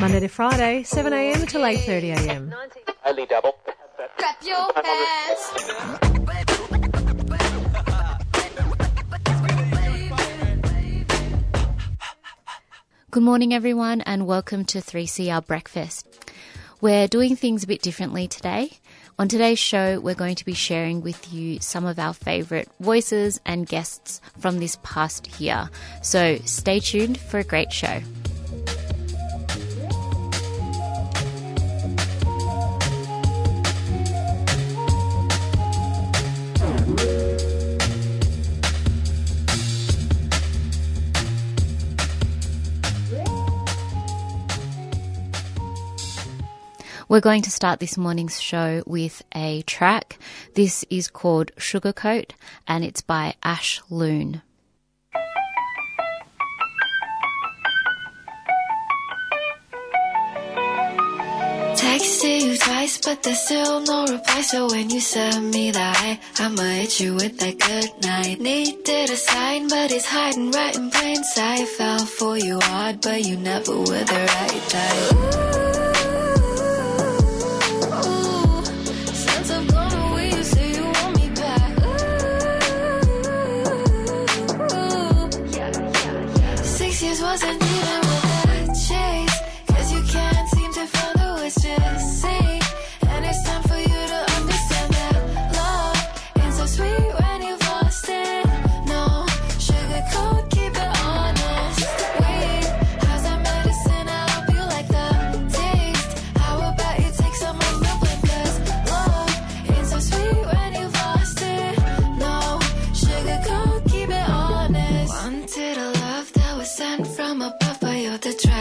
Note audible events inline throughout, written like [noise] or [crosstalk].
Monday to Friday, 7am till 8.30am. Only double. Clap your hands. Good morning, everyone, and welcome to 3CR Breakfast. We're doing things a bit differently today. On today's show, we're going to be sharing with you some of our favourite voices and guests from this past year. So stay tuned for a great show. We're going to start this morning's show with a track. This is called Sugarcoat and it's by Ash Loon. Texted you twice, but there's still no reply. So when you send me that, I'ma hit you with that good night. Needed a sign, but it's hiding right in plain sight. Fell for you hard, but you never were the right type.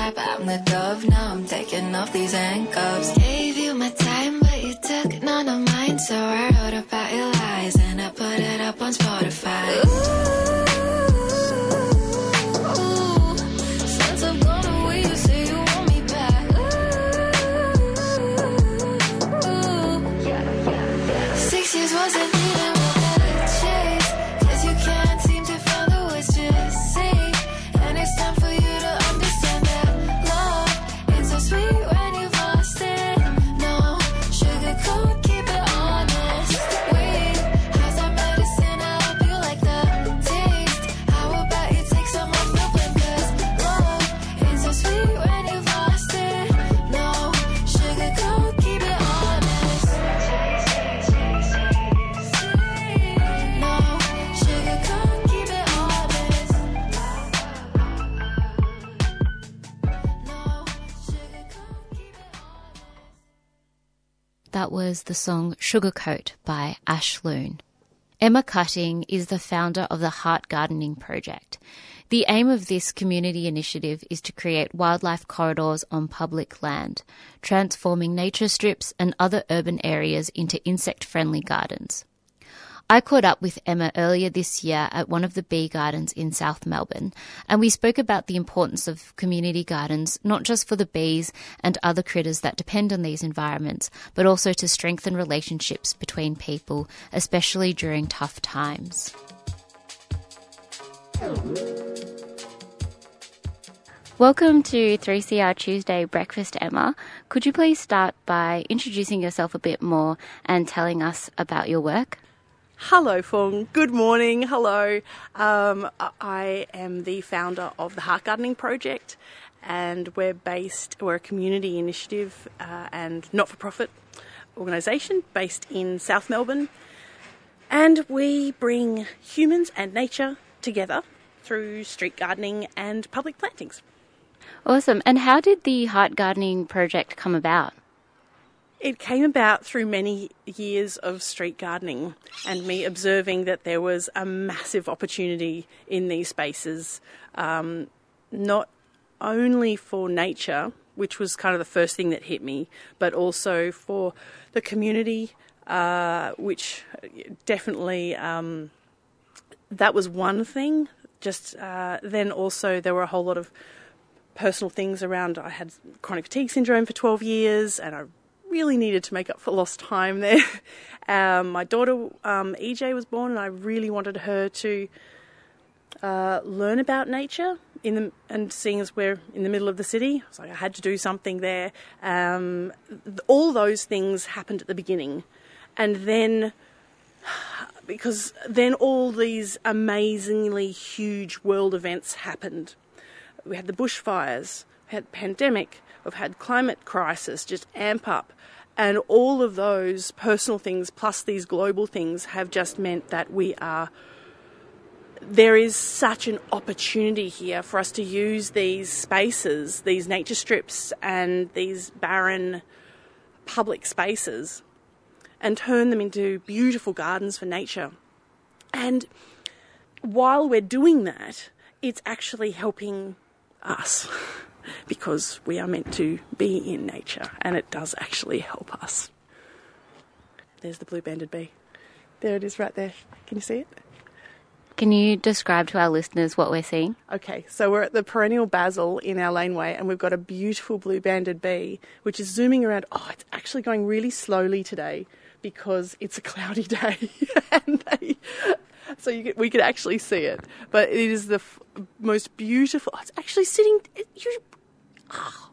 I'm the dove, now I'm taking off these handcuffs. Gave you my time, but you took none of mine. So I wrote about your lies and I put it up on Spotify. Ooh, since I've gone away, the song Sugarcoat by Ash Loon. Emma Cutting is the founder of the Heart Gardening Project. The aim of this community initiative is to create wildlife corridors on public land, transforming nature strips and other urban areas into insect friendly gardens. I caught up with Emma earlier this year at one of the bee gardens in South Melbourne, and we spoke about the importance of community gardens, not just for the bees and other critters that depend on these environments, but also to strengthen relationships between people, especially during tough times. Welcome to 3CR Tuesday Breakfast, Emma. Could you please start by introducing yourself a bit more and telling us about your work? Hello, Fung. Good morning. Hello. Um, I am the founder of the Heart Gardening Project, and we're based, we're a community initiative uh, and not for profit organisation based in South Melbourne. And we bring humans and nature together through street gardening and public plantings. Awesome. And how did the Heart Gardening Project come about? It came about through many years of street gardening and me observing that there was a massive opportunity in these spaces, um, not only for nature, which was kind of the first thing that hit me, but also for the community, uh, which definitely um, that was one thing. Just uh, then also there were a whole lot of personal things around. I had chronic fatigue syndrome for 12 years, and I really needed to make up for lost time there. [laughs] Um, my daughter um, EJ was born, and I really wanted her to uh, learn about nature in the and seeing as we're in the middle of the city, I was like I had to do something there. Um, all those things happened at the beginning, and then [sighs] because then all these amazingly huge world events happened. We had the bushfires, had pandemic, we've had climate crisis just amp up. And all of those personal things plus these global things have just meant that we are there is such an opportunity here for us to use these spaces, these nature strips, and these barren public spaces and turn them into beautiful gardens for nature. And while we're doing that, it's actually helping us [laughs] because we are meant to be in nature and it does actually help us. There's the blue banded bee. There it is right there. Can you see it? Can you describe to our listeners what we're seeing? Okay, so we're at the perennial basil in our laneway, and we've got a beautiful blue banded bee which is zooming around. Oh, it's actually going really slowly today because it's a cloudy [laughs] day, and they, so you could, we could actually see it. But it is the f- most beautiful. Oh, it's actually sitting. It, you, oh,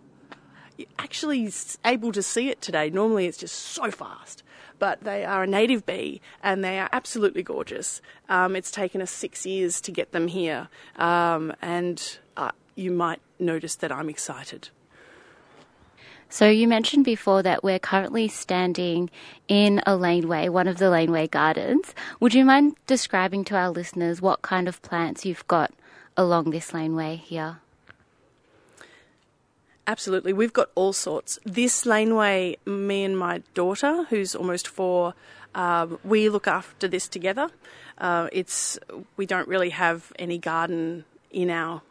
you're actually able to see it today. Normally, it's just so fast. But they are a native bee and they are absolutely gorgeous. Um, it's taken us six years to get them here, um, and uh, you might notice that I'm excited. So you mentioned before that we're currently standing in a laneway, one of the laneway gardens. Would you mind describing to our listeners what kind of plants you've got along this laneway here? Absolutely, we've got all sorts. This laneway, me and my daughter, who's almost four, um, we look after this together. Uh, it's we don't really have any garden in our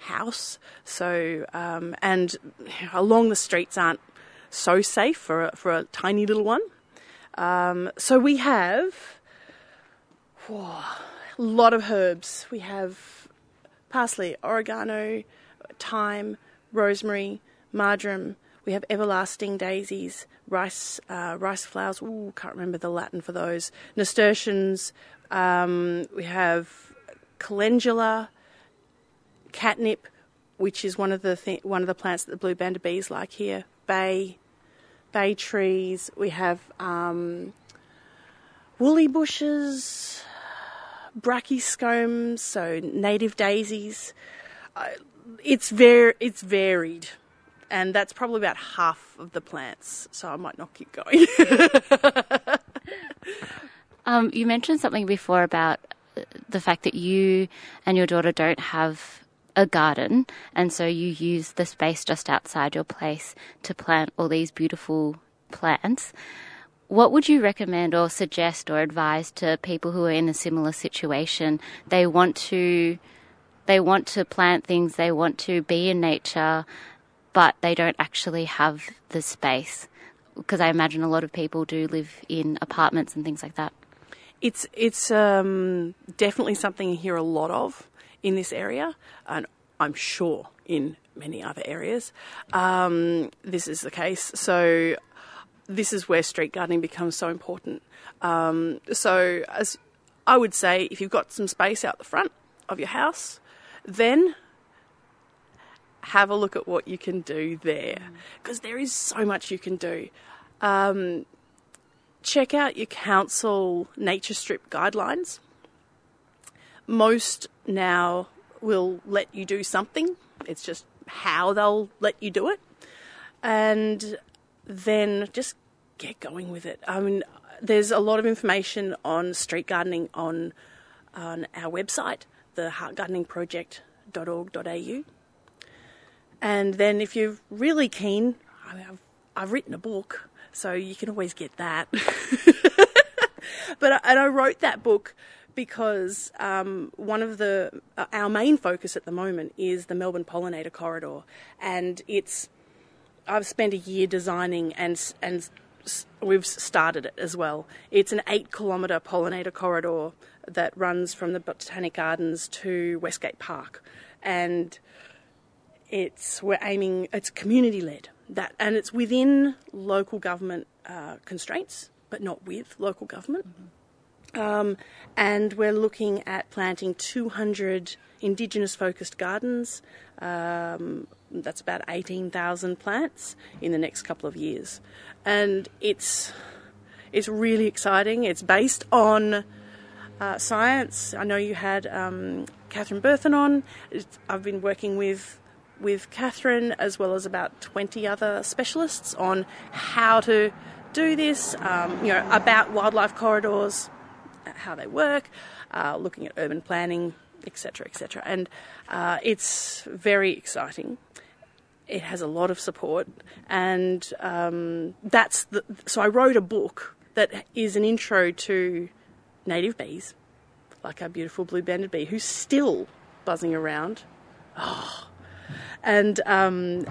house, so um, and along the streets aren't so safe for a, for a tiny little one. Um, so we have whoa, a lot of herbs. We have parsley, oregano, thyme, rosemary, marjoram. We have everlasting daisies, rice, uh, rice flowers. Ooh, can't remember the Latin for those. Nasturtiums. Um, we have calendula, catnip, which is one of the th- one of the plants that the blue banded bees like here. Bay, bay trees. We have um, woolly bushes, brachyscomes, so native daisies. Uh, it's very it's varied, and that's probably about half of the plants. So I might not keep going. [laughs] Um, you mentioned something before about uh, the fact that you and your daughter don't have a garden, and so you use the space just outside your place to plant all these beautiful plants. What would you recommend or suggest or advise to people who are in a similar situation? They want to they want to plant things, they want to be in nature, but they don't actually have the space. Because I imagine a lot of people do live in apartments and things like that. It's it's um, definitely something you hear a lot of in this area, and I'm sure in many other areas. Um, this is the case. So this is where street gardening becomes so important. Um, so as I would say, if you've got some space out the front of your house, then have a look at what you can do there because there is so much you can do. Um, check out your council nature strip guidelines. Most now will let you do something, it's just how they'll let you do it. And then just get going with it. I mean, there's a lot of information on street gardening on on our website, the heartgardeningproject.org.au. And then if you're really keen, I mean, I've, I've written a book, so you can always get that. [laughs] but I, and I wrote that book because um, one of the uh, our main focus at the moment is the Melbourne Pollinator Corridor, and it's I've spent a year designing and and we've started it as well. It's an eight kilometre pollinator corridor that runs from the Botanic Gardens to Westgate Park, and it's we're aiming it's community led that and it's within local government uh, constraints, but not with local government. Um, and we're looking at planting 200 Indigenous focused gardens. Um, that's about 18,000 plants in the next couple of years. And it's, it's really exciting. It's based on uh, science. I know you had um, Catherine Berthon on. It's- I've been working with with Catherine as well as about 20 other specialists on how to do this, um, you know, about wildlife corridors, how they work, uh, looking at urban planning, etc., etc. And uh, it's very exciting. It has a lot of support, and um, that's the, so. I wrote a book that is an intro to native bees, like our beautiful blue banded bee, who's still buzzing around, oh. And um,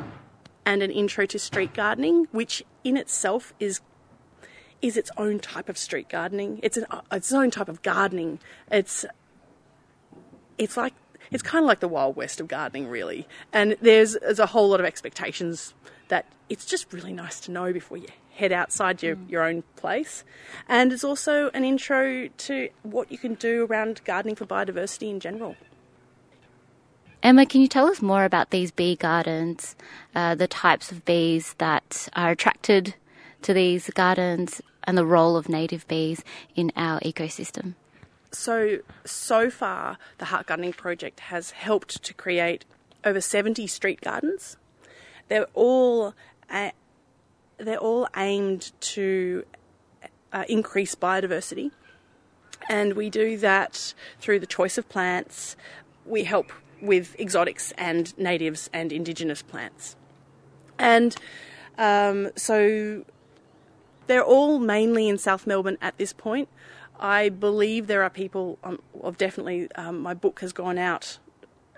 and an intro to street gardening, which in itself is is its own type of street gardening. It's an, its own type of gardening. It's it's like it's kind of like the wild west of gardening, really. And there's there's a whole lot of expectations that it's just really nice to know before you head outside your, your own place. And it's also an intro to what you can do around gardening for biodiversity in general. Emma, can you tell us more about these bee gardens, uh, the types of bees that are attracted to these gardens, and the role of native bees in our ecosystem? So, so far, the Heart Gardening Project has helped to create over 70 street gardens. They're all, they're all aimed to uh, increase biodiversity. And we do that through the choice of plants. We help with exotics and natives and indigenous plants. And um, so they're all mainly in South Melbourne at this point. I believe there are people, um, I've definitely, um, my book has gone out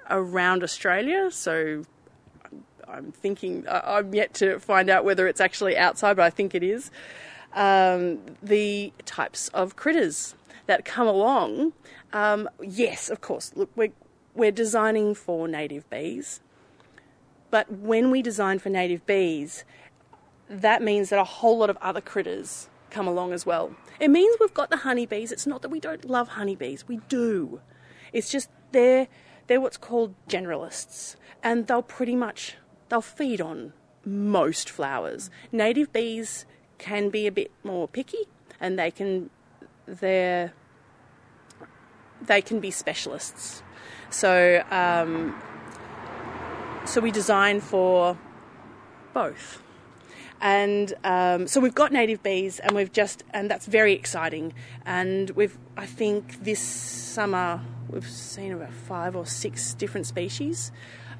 around Australia, so I'm thinking, I- I'm yet to find out whether it's actually outside, but I think it is. Um, the types of critters that come along, um, yes, of course, look, we're, we're designing for native bees, but when we design for native bees, that means that a whole lot of other critters come along as well. It means we've got the honeybees. It's not that we don't love honeybees, we do. It's just they're they're what's called generalists, and they'll pretty much they'll feed on most flowers. Native bees can be a bit more picky, and they can they're they can be specialists. So um, so we design for both. And um, so we've got native bees, and we've just, and that's very exciting. And we've, I think, this summer we've seen about five or six different species.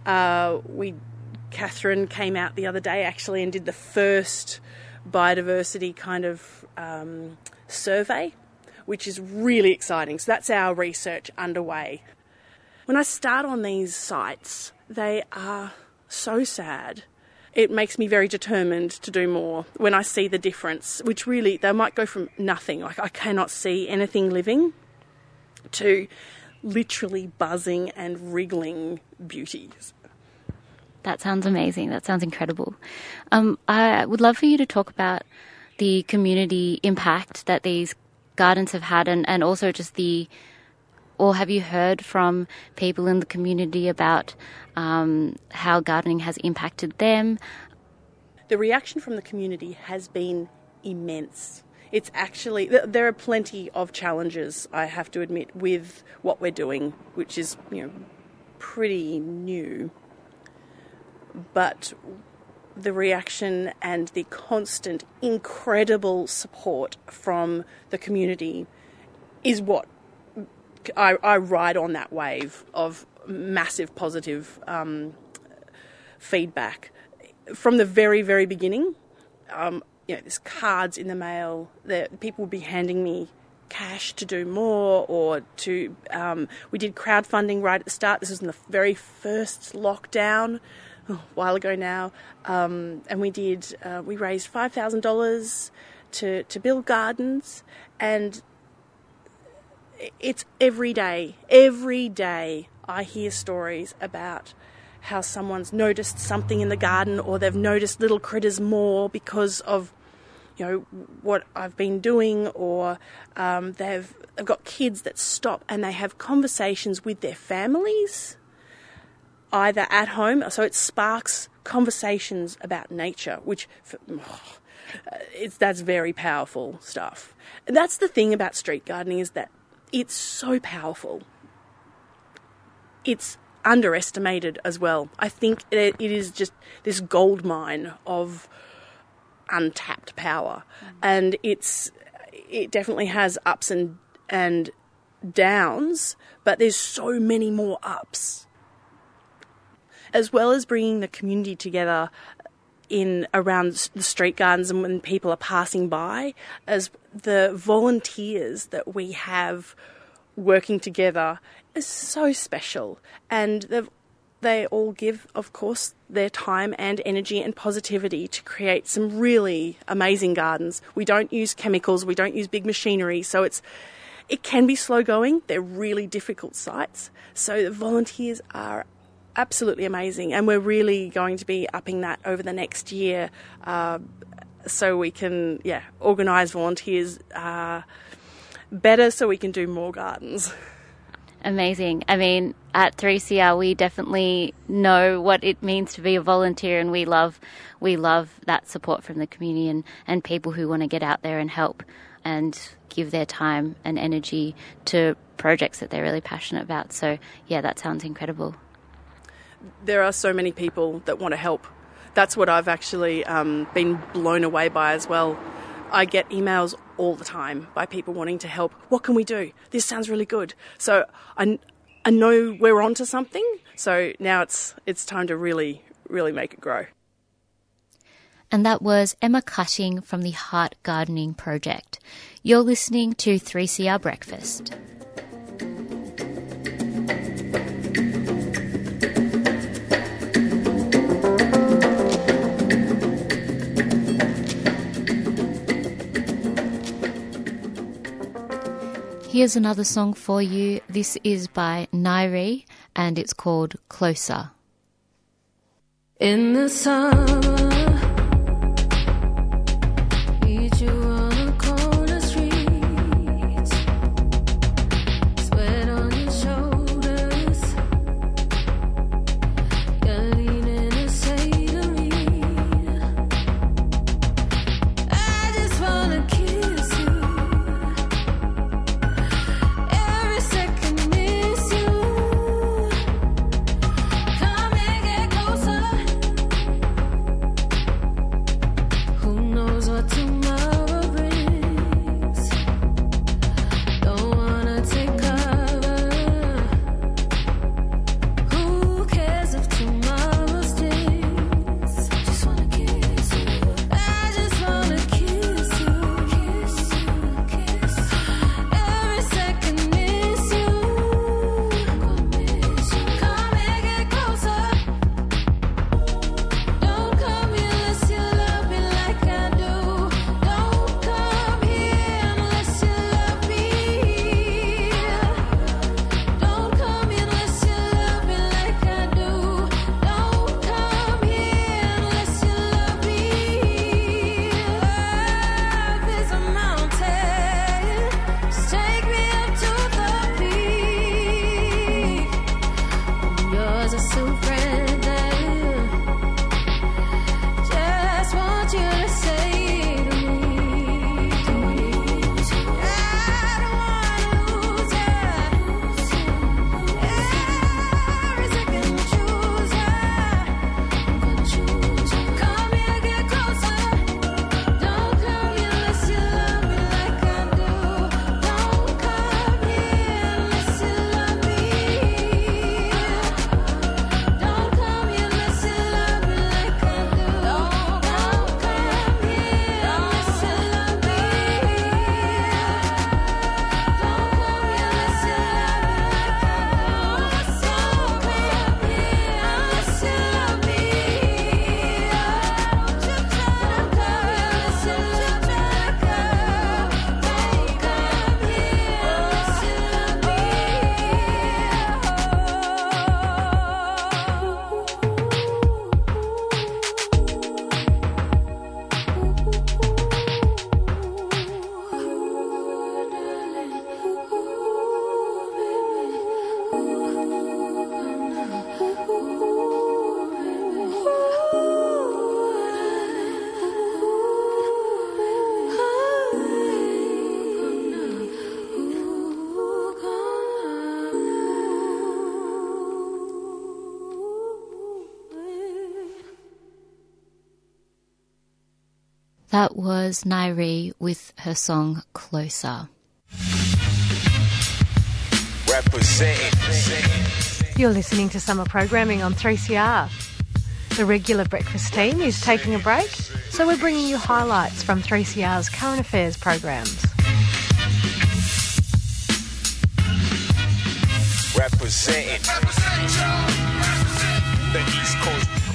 Uh, we, Catherine came out the other day actually and did the first biodiversity kind of um, survey, which is really exciting. So that's our research underway. When I start on these sites, they are so sad it makes me very determined to do more when I see the difference, which really, they might go from nothing, like I cannot see anything living, to literally buzzing and wriggling beauties. That sounds amazing. That sounds incredible. Um, I would love for you to talk about the community impact that these gardens have had and, and also just the or have you heard from people in the community about um, how gardening has impacted them? The reaction from the community has been immense. It's actually, there are plenty of challenges, I have to admit, with what we're doing, which is, you know, pretty new. But the reaction and the constant, incredible support from the community is what I, I ride on that wave of massive positive um, feedback from the very, very beginning. Um, you know, there's cards in the mail that people will be handing me cash to do more or to. Um, we did crowdfunding right at the start. This was in the very first lockdown. a while ago now, um, and we did uh, we raised five thousand dollars to to build gardens, and it's every day, every day I hear stories about how someone's noticed something in the garden or they've noticed little critters more because of you know what I've been doing or um, they've, they've got kids that stop and they have conversations with their families either at home. So it sparks conversations about nature which it's that's very powerful stuff. And that's the thing about street gardening is that it's so powerful. It's underestimated as well. I think it, it is just this gold mine of untapped power, mm. and it's it definitely has ups and and downs, but there's so many more ups. As well as bringing the community together in around the street gardens and when people are passing by as the volunteers that we have working together is so special. And they all give of course their time and energy and positivity to create some really amazing gardens. We don't use chemicals we don't use big machinery so it's it can be slow going. They're really difficult sites. So the volunteers are absolutely amazing, and we're really going to be upping that over the next year, uh, so we can yeah organise volunteers uh, better, so we can do more gardens. Amazing. I mean, at 3CR, we definitely know what it means to be a volunteer, and we love we love that support from the community and, and people who want to get out there and help and give their time and energy to projects that they're really passionate about. So, yeah, that sounds incredible there are so many people that want to help. That's what I've actually um, been blown away by as well. I get emails all the time by people wanting to help. What can we do? This sounds really good. So I, I know we're onto something. So now it's it's time to really really make it grow. And that was Emma Cutting from the Heart Gardening Project. You're listening to 3CR Breakfast. Here's another song for you. This is by Nairi and it's called Closer. In the was Nairi with her song Closer. You're listening to summer programming on 3CR. The regular breakfast team is taking a break, so we're bringing you highlights from 3CR's current affairs programs. Representing. The East Coast.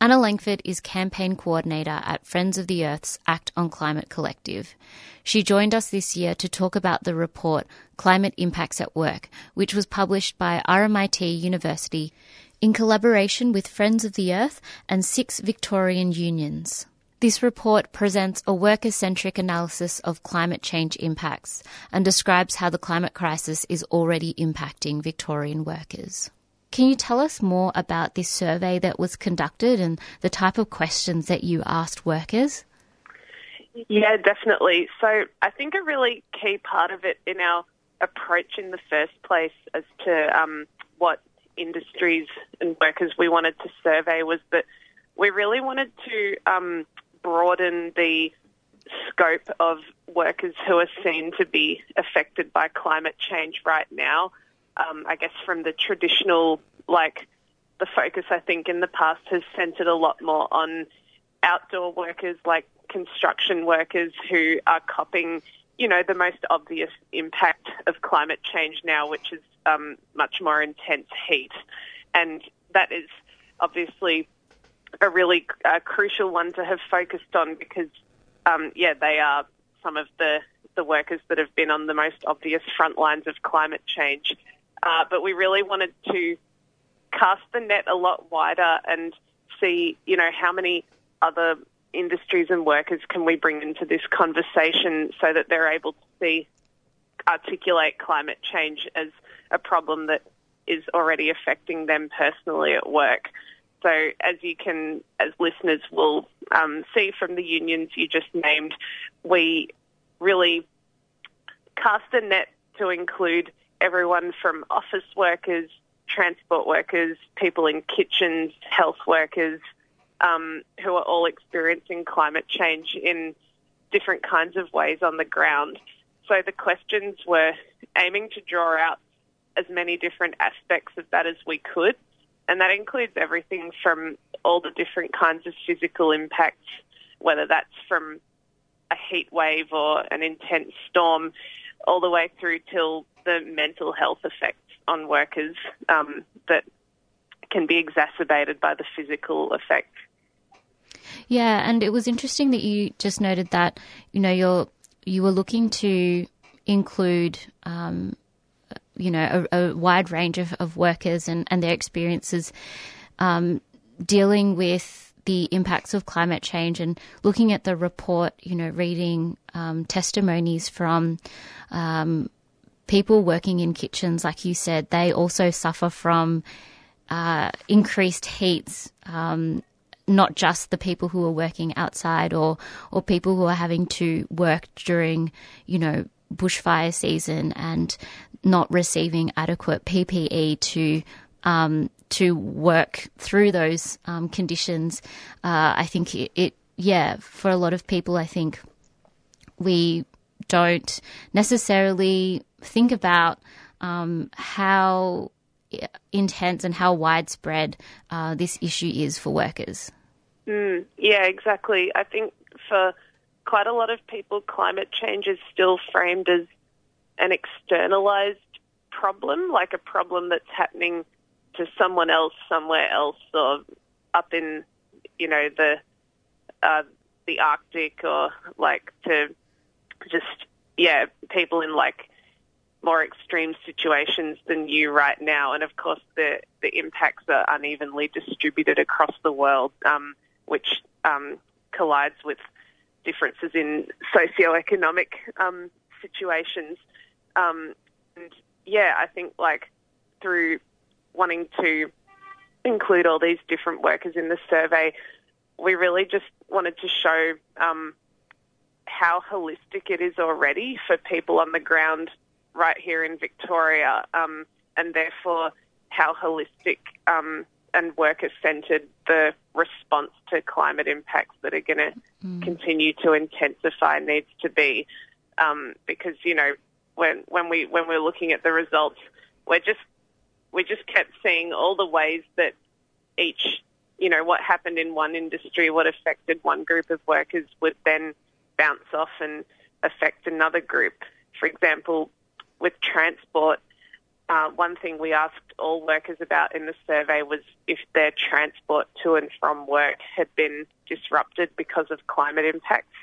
Anna Langford is campaign coordinator at Friends of the Earth's Act on Climate Collective. She joined us this year to talk about the report Climate Impacts at Work, which was published by RMIT University in collaboration with Friends of the Earth and six Victorian unions. This report presents a worker centric analysis of climate change impacts and describes how the climate crisis is already impacting Victorian workers. Can you tell us more about this survey that was conducted and the type of questions that you asked workers? Yeah, definitely. So I think a really key part of it in our approach in the first place as to um, what industries and workers we wanted to survey was that we really wanted to um, broaden the scope of workers who are seen to be affected by climate change right now um, I guess from the traditional, like the focus I think in the past has centered a lot more on outdoor workers like construction workers who are copping, you know, the most obvious impact of climate change now, which is um, much more intense heat. And that is obviously a really uh, crucial one to have focused on because, um, yeah, they are some of the, the workers that have been on the most obvious front lines of climate change. Uh, but we really wanted to cast the net a lot wider and see, you know, how many other industries and workers can we bring into this conversation so that they're able to see, articulate climate change as a problem that is already affecting them personally at work. So, as you can, as listeners will um, see from the unions you just named, we really cast a net to include everyone from office workers, transport workers, people in kitchens, health workers, um, who are all experiencing climate change in different kinds of ways on the ground. So the questions were aiming to draw out as many different aspects of that as we could. And that includes everything from all the different kinds of physical impacts, whether that's from a heat wave or an intense storm, all the way through till the mental health effects on workers um, that can be exacerbated by the physical effects. Yeah, and it was interesting that you just noted that you know you're you were looking to include um, you know a, a, wide range of, of workers and, and their experiences um, dealing with the impacts of climate change and looking at the report, you know, reading um, testimonies from um, people working in kitchens, like you said, they also suffer from uh, increased heats. Um, not just the people who are working outside or or people who are having to work during, you know, bushfire season and not receiving adequate PPE to um, to work through those um, conditions. Uh, I think it, it, yeah, for a lot of people, I think we don't necessarily think about um, how intense and how widespread uh, this issue is for workers. Mm, yeah, exactly. I think for quite a lot of people, climate change is still framed as an externalized problem, like a problem that's happening to someone else somewhere else or up in, you know, the uh, the Arctic or like to just yeah, people in like more extreme situations than you right now. And of course, the, the impacts are unevenly distributed across the world, um, which um, collides with differences in socioeconomic um, situations. Um, and yeah, I think like through wanting to include all these different workers in the survey, we really just wanted to show um, how holistic it is already for people on the ground right here in Victoria, um, and therefore how holistic um, and worker centred the response to climate impacts that are going to continue to intensify needs to be. Um, because you know when when we when we're looking at the results, we're just we just kept seeing all the ways that each you know what happened in one industry, what affected one group of workers would then bounce off and affect another group. For example, with transport, uh, one thing we asked all workers about in the survey was if their transport to and from work had been disrupted because of climate impacts.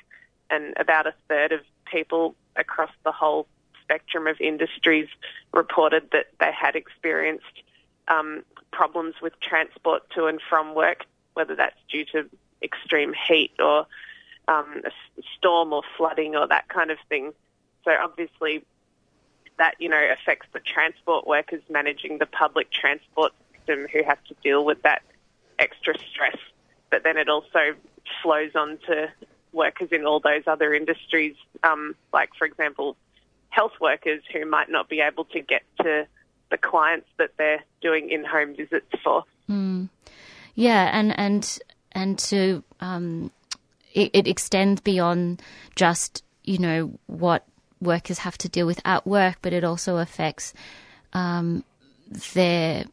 And about a third of people across the whole spectrum of industries reported that they had experienced um, problems with transport to and from work, whether that's due to extreme heat or um, a storm or flooding or that kind of thing. So obviously, that you know affects the transport workers managing the public transport system who have to deal with that extra stress. But then it also flows on to workers in all those other industries, um, like for example, health workers who might not be able to get to the clients that they're doing in-home visits for. Yeah, and and and to um, it, it extends beyond just you know what workers have to deal with at work, but it also affects um, their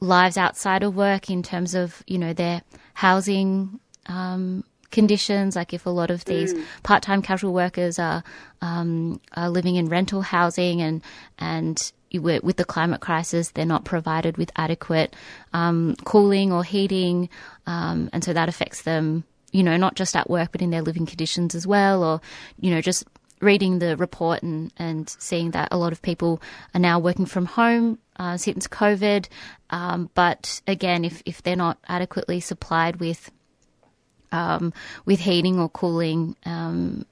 lives outside of work in terms of you know their housing um, conditions. Like if a lot of these part-time casual workers are um, are living in rental housing and and with with the climate crisis, they're not provided with adequate um, cooling or heating, um, and so that affects them. You know, not just at work, but in their living conditions as well, or you know, just reading the report and, and seeing that a lot of people are now working from home uh, since COVID. Um, but again, if, if they're not adequately supplied with um, with heating or cooling, um,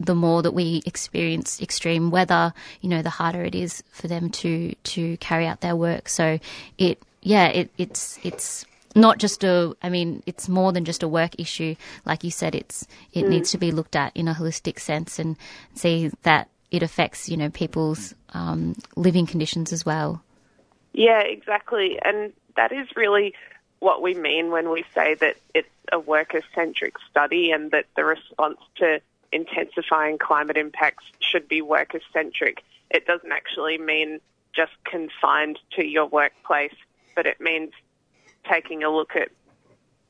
the more that we experience extreme weather, you know, the harder it is for them to to carry out their work. So it, yeah, it, it's it's not just a. I mean, it's more than just a work issue. Like you said, it's it needs to be looked at in a holistic sense and see that it affects you know people's um, living conditions as well. Yeah, exactly. And that is really what we mean when we say that it's a worker centric study and that the response to intensifying climate impacts should be worker centric. It doesn't actually mean just confined to your workplace, but it means taking a look at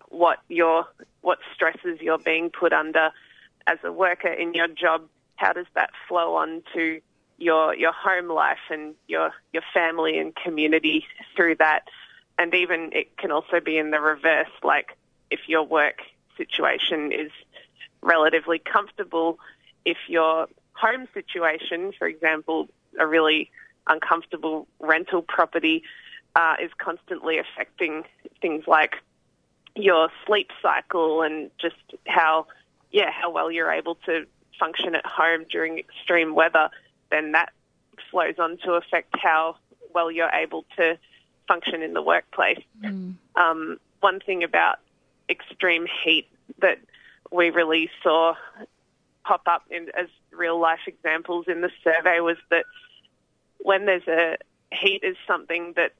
what your what stresses you're being put under as a worker in your job. How does that flow on to your your home life and your your family and community through that? And even it can also be in the reverse, like if your work situation is relatively comfortable, if your home situation, for example, a really uncomfortable rental property, uh, is constantly affecting things like your sleep cycle and just how, yeah, how well you're able to function at home during extreme weather, then that flows on to affect how well you're able to function in the workplace. Um, one thing about extreme heat that we really saw pop up in, as real life examples in the survey was that when there's a heat is something that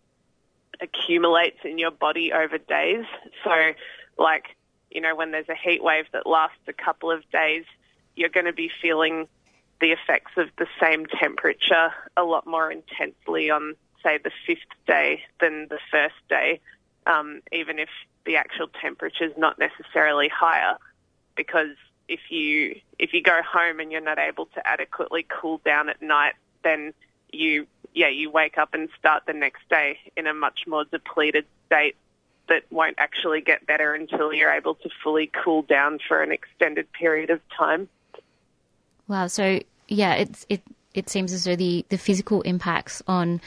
accumulates in your body over days. So, like, you know, when there's a heat wave that lasts a couple of days, you're going to be feeling the effects of the same temperature a lot more intensely on, say, the fifth day than the first day, um, even if the actual temperature is not necessarily higher. Because if you if you go home and you're not able to adequately cool down at night, then you yeah you wake up and start the next day in a much more depleted state that won't actually get better until you're able to fully cool down for an extended period of time. Wow. So yeah, it's it it seems as though the the physical impacts on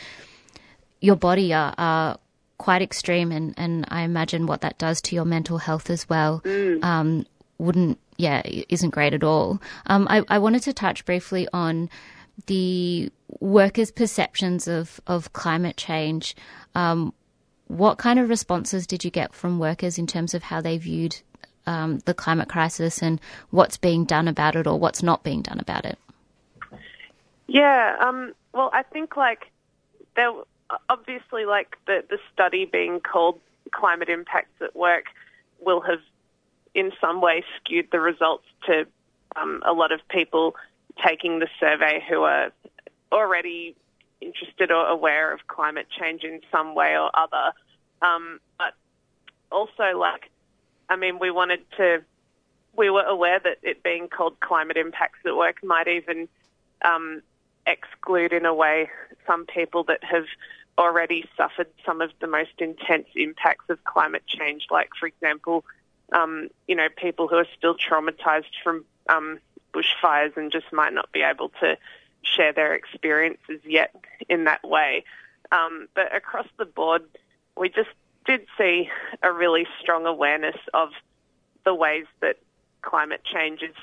your body are, are quite extreme, and and I imagine what that does to your mental health as well. Um, wouldn't yeah isn't great at all. Um, I I wanted to touch briefly on the workers' perceptions of of climate change. Um, what kind of responses did you get from workers in terms of how they viewed um, the climate crisis and what's being done about it or what's not being done about it? Yeah, um, well, I think like there obviously like the the study being called climate impacts at work will have in some way skewed the results to um, a lot of people taking the survey who are already interested or aware of climate change in some way or other. Um, but also, like, I mean, we wanted to, we were aware that it being called climate impacts at work might even um, exclude, in a way, some people that have already suffered some of the most intense impacts of climate change, like, for example, um, you know, people who are still traumatized from um, bushfires and just might not be able to share their experiences yet in that way. Um, but across the board, we just did see a really strong awareness of the ways that climate change is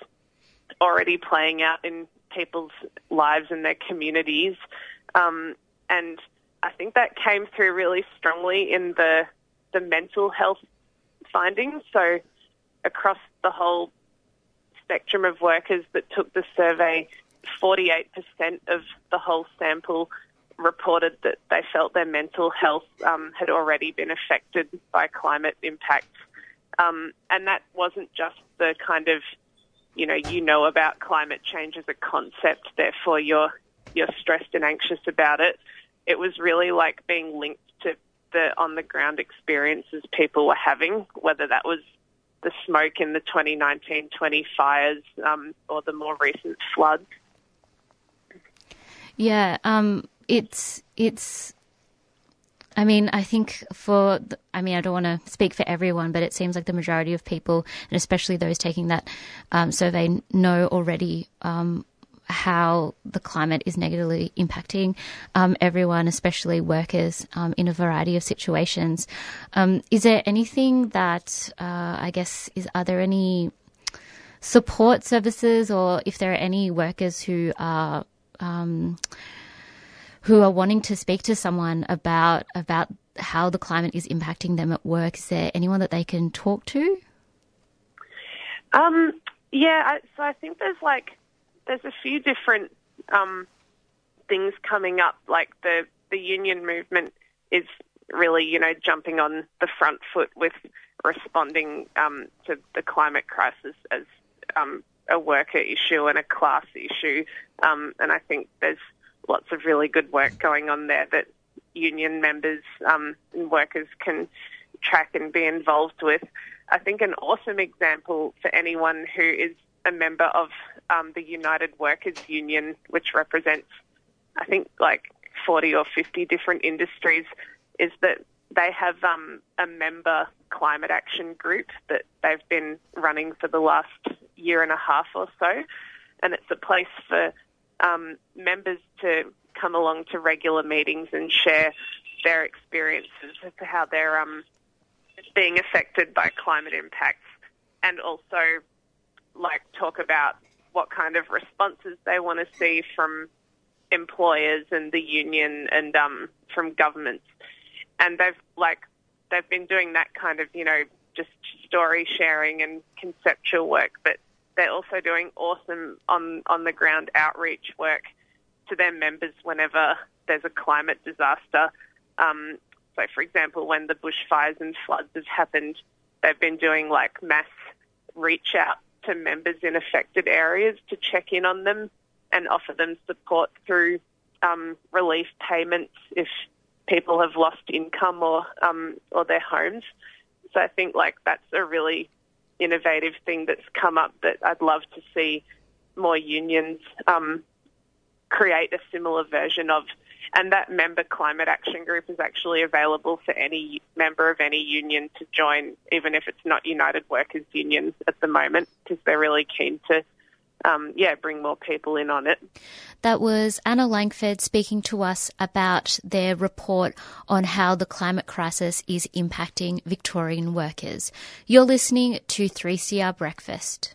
already playing out in people's lives and their communities. Um, and I think that came through really strongly in the the mental health findings. So across the whole spectrum of workers that took the survey, 48% of the whole sample reported that they felt their mental health um, had already been affected by climate impacts. Um, and that wasn't just the kind of, you know, you know about climate change as a concept, therefore you're you're stressed and anxious about it. It was really like being linked to the on the ground experiences people were having, whether that was the smoke in the 2019-20 fires um, or the more recent floods. Yeah, um, it's it's. I mean, I think for I mean, I don't want to speak for everyone, but it seems like the majority of people, and especially those taking that um, survey, know already um, how the climate is negatively impacting um, everyone, especially workers, um, in a variety of situations. Um, is there anything that uh, I guess is? Are there any support services, or if there are any workers who are um, who are wanting to speak to someone about about how the climate is impacting them at work? Is there anyone that they can talk to? Um, yeah, I, so I think there's like there's a few different um, things coming up. Like the the union movement is really you know jumping on the front foot with responding um, to the climate crisis as um, a worker issue and a class issue. Um, and I think there's lots of really good work going on there that union members um, and workers can track and be involved with. I think an awesome example for anyone who is a member of um, the United Workers Union, which represents, I think, like 40 or 50 different industries, is that they have um, a member climate action group that they've been running for the last year and a half or so. And it's a place for um, members to come along to regular meetings and share their experiences as to how they're um, being affected by climate impacts and also like talk about what kind of responses they want to see from employers and the union and um, from governments. And they've like they've been doing that kind of you know just story sharing and conceptual work, but they're also doing awesome on on the ground outreach work to their members whenever there's a climate disaster. Um, so, for example, when the bushfires and floods have happened, they've been doing like mass reach out to members in affected areas to check in on them and offer them support through um, relief payments if people have lost income or um, or their homes. So I think like that's a really innovative thing that's come up that I'd love to see more unions um, create a similar version of. And that member climate action group is actually available for any member of any union to join, even if it's not United Workers Union at the moment, because they're really keen to um, yeah, bring more people in on it. That was Anna Langford speaking to us about their report on how the climate crisis is impacting Victorian workers. You're listening to 3CR Breakfast.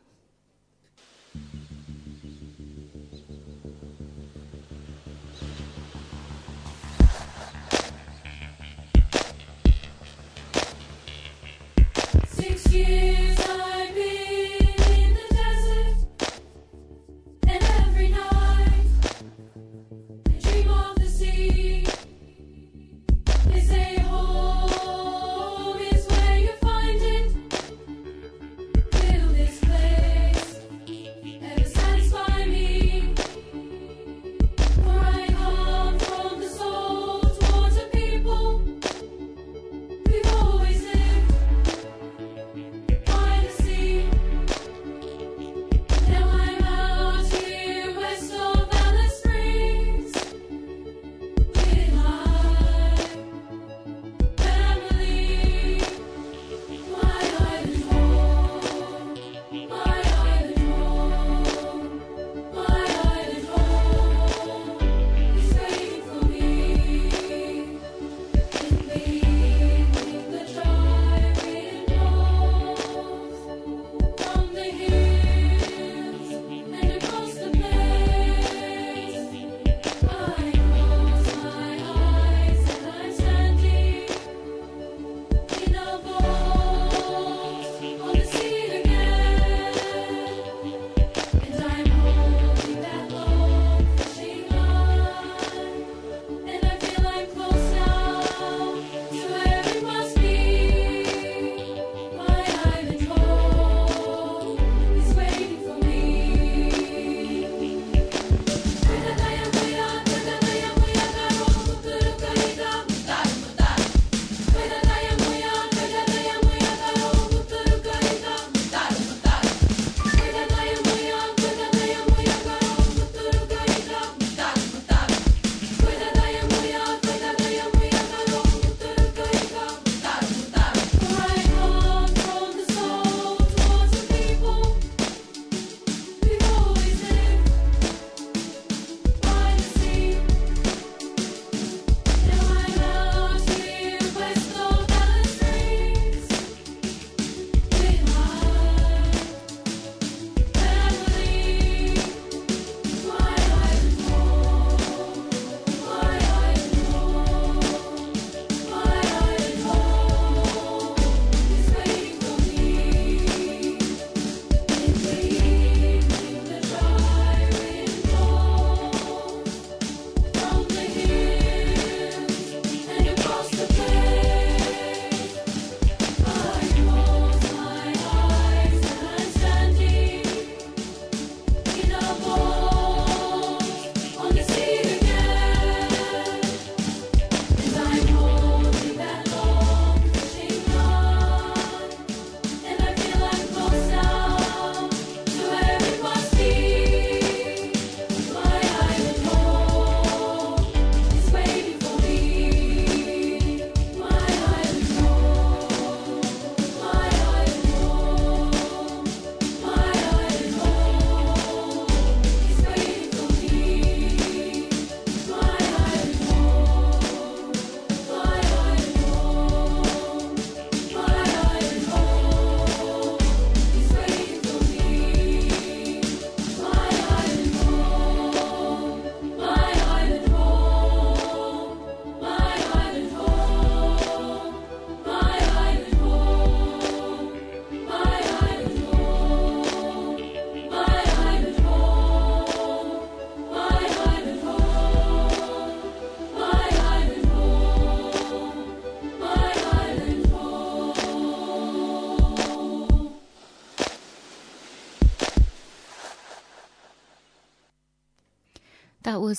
Excuse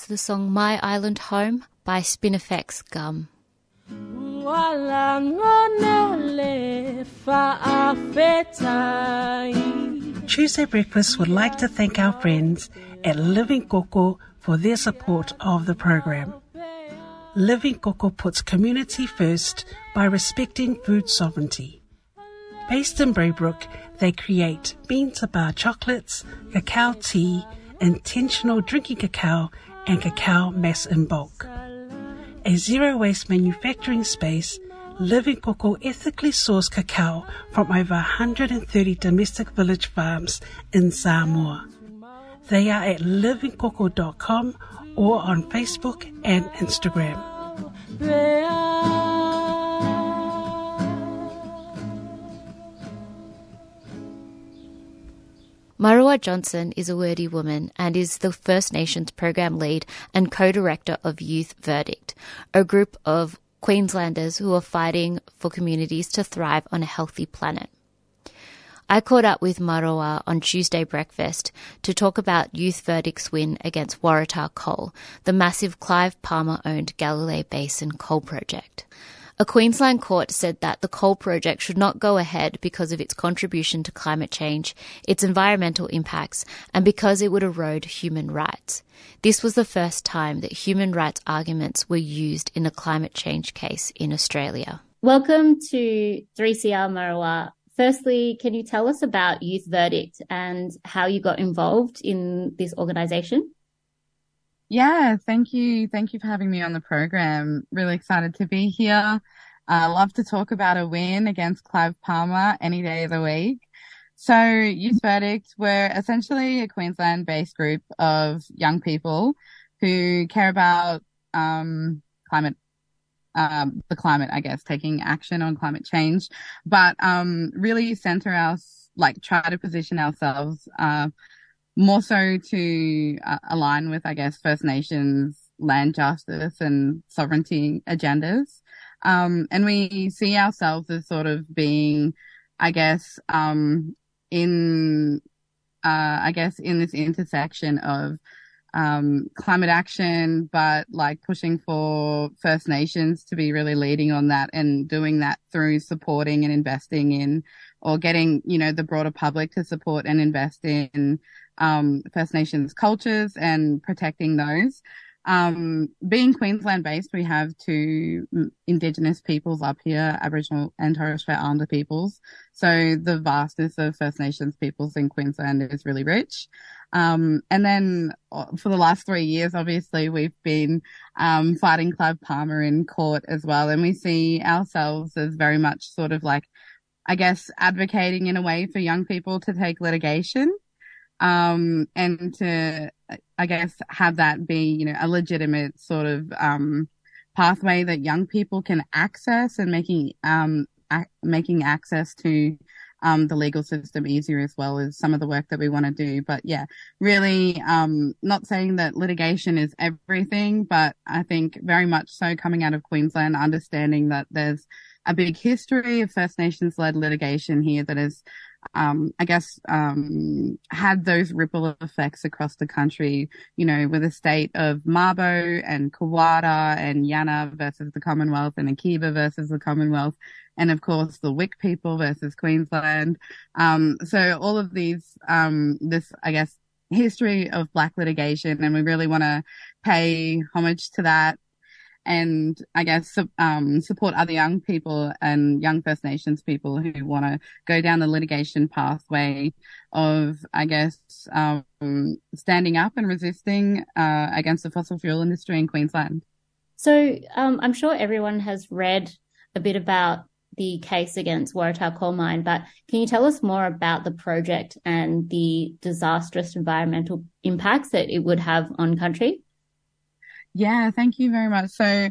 the song My Island Home by Spinifex Gum. Tuesday Breakfast would like to thank our friends at Living Coco for their support of the program. Living Coco puts community first by respecting food sovereignty. Based in Braybrook, they create bean to bar chocolates, cacao tea, intentional drinking cacao, and cacao mass in bulk. A zero waste manufacturing space, Living Cocoa ethically sourced cacao from over 130 domestic village farms in Samoa. They are at livingcocoa.com or on Facebook and Instagram. Murrawah Johnson is a wordy woman and is the First Nations program lead and co-director of Youth Verdict, a group of Queenslanders who are fighting for communities to thrive on a healthy planet. I caught up with Murrawah on Tuesday breakfast to talk about Youth Verdict's win against Waratah Coal, the massive Clive Palmer owned Galilee Basin coal project. A Queensland court said that the coal project should not go ahead because of its contribution to climate change, its environmental impacts, and because it would erode human rights. This was the first time that human rights arguments were used in a climate change case in Australia. Welcome to 3CR Murrawah. Firstly, can you tell us about Youth Verdict and how you got involved in this organisation? Yeah, thank you. Thank you for having me on the program. Really excited to be here. I uh, love to talk about a win against Clive Palmer any day of the week. So Youth Verdict, we're essentially a Queensland based group of young people who care about, um, climate, um, the climate, I guess, taking action on climate change, but, um, really center our, like try to position ourselves, uh, more so to uh, align with, I guess, First Nations land justice and sovereignty agendas. Um, and we see ourselves as sort of being, I guess, um, in, uh, I guess in this intersection of, um, climate action, but like pushing for First Nations to be really leading on that and doing that through supporting and investing in or getting, you know, the broader public to support and invest in um, First Nations cultures and protecting those. Um, being Queensland based, we have two Indigenous peoples up here, Aboriginal and Torres Strait Islander peoples. So the vastness of First Nations peoples in Queensland is really rich. Um, and then uh, for the last three years, obviously we've been, um, fighting Clive Palmer in court as well. And we see ourselves as very much sort of like, I guess, advocating in a way for young people to take litigation um, and to, I guess, have that be, you know, a legitimate sort of, um, pathway that young people can access and making, um, making access to, um, the legal system easier as well as some of the work that we want to do. But yeah, really, um, not saying that litigation is everything, but I think very much so coming out of Queensland, understanding that there's a big history of First Nations led litigation here that is um, I guess, um, had those ripple effects across the country, you know, with the state of Mabo and Kawada and Yana versus the Commonwealth and Akiba versus the Commonwealth. And of course, the Wik people versus Queensland. Um, so all of these, um, this, I guess, history of black litigation. And we really want to pay homage to that and I guess um, support other young people and young First Nations people who want to go down the litigation pathway of, I guess, um, standing up and resisting uh, against the fossil fuel industry in Queensland. So um, I'm sure everyone has read a bit about the case against Waratah coal mine, but can you tell us more about the project and the disastrous environmental impacts that it would have on country? Yeah, thank you very much. So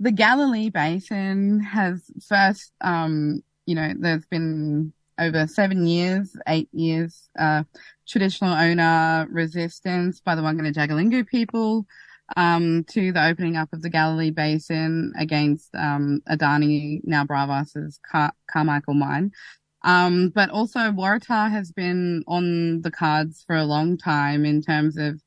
the Galilee Basin has first, um, you know, there's been over seven years, eight years, uh, traditional owner resistance by the Wanguna Jagalingou people, um, to the opening up of the Galilee Basin against, um, Adani, now Bravus's Car- Carmichael mine. Um, but also Waratah has been on the cards for a long time in terms of,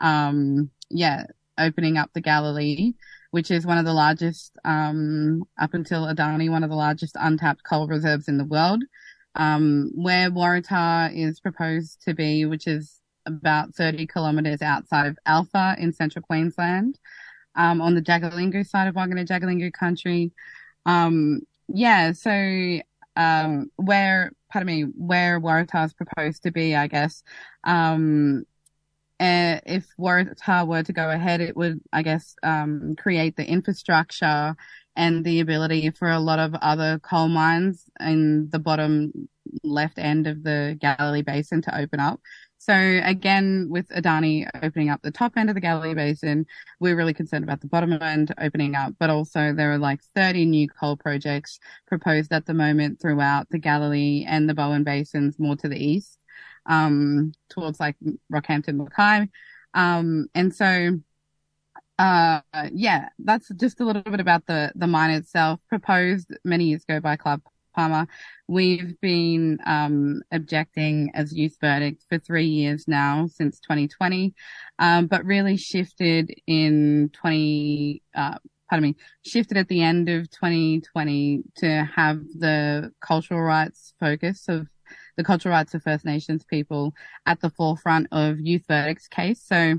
um, yeah, opening up the Galilee, which is one of the largest, um, up until Adani, one of the largest untapped coal reserves in the world. Um, where Waratah is proposed to be, which is about 30 kilometers outside of Alpha in central Queensland, um, on the Jagalingou side of Wanguna Jagalingou country. Um, yeah, so, um, where, pardon me, where Waratah is proposed to be, I guess, um, if Waratah were to go ahead, it would, I guess, um, create the infrastructure and the ability for a lot of other coal mines in the bottom left end of the Galilee Basin to open up. So again, with Adani opening up the top end of the Galilee Basin, we're really concerned about the bottom end opening up, but also there are like 30 new coal projects proposed at the moment throughout the Galilee and the Bowen Basins more to the east, um, towards like Rockhampton, Mackay. Um, and so, uh, yeah, that's just a little bit about the, the mine itself proposed many years ago by Clive Palmer. We've been um, objecting as youth verdict for three years now since 2020, um, but really shifted in 20. Uh, pardon me, shifted at the end of 2020 to have the cultural rights focus of the cultural rights of First Nations people at the forefront of youth verdicts case. So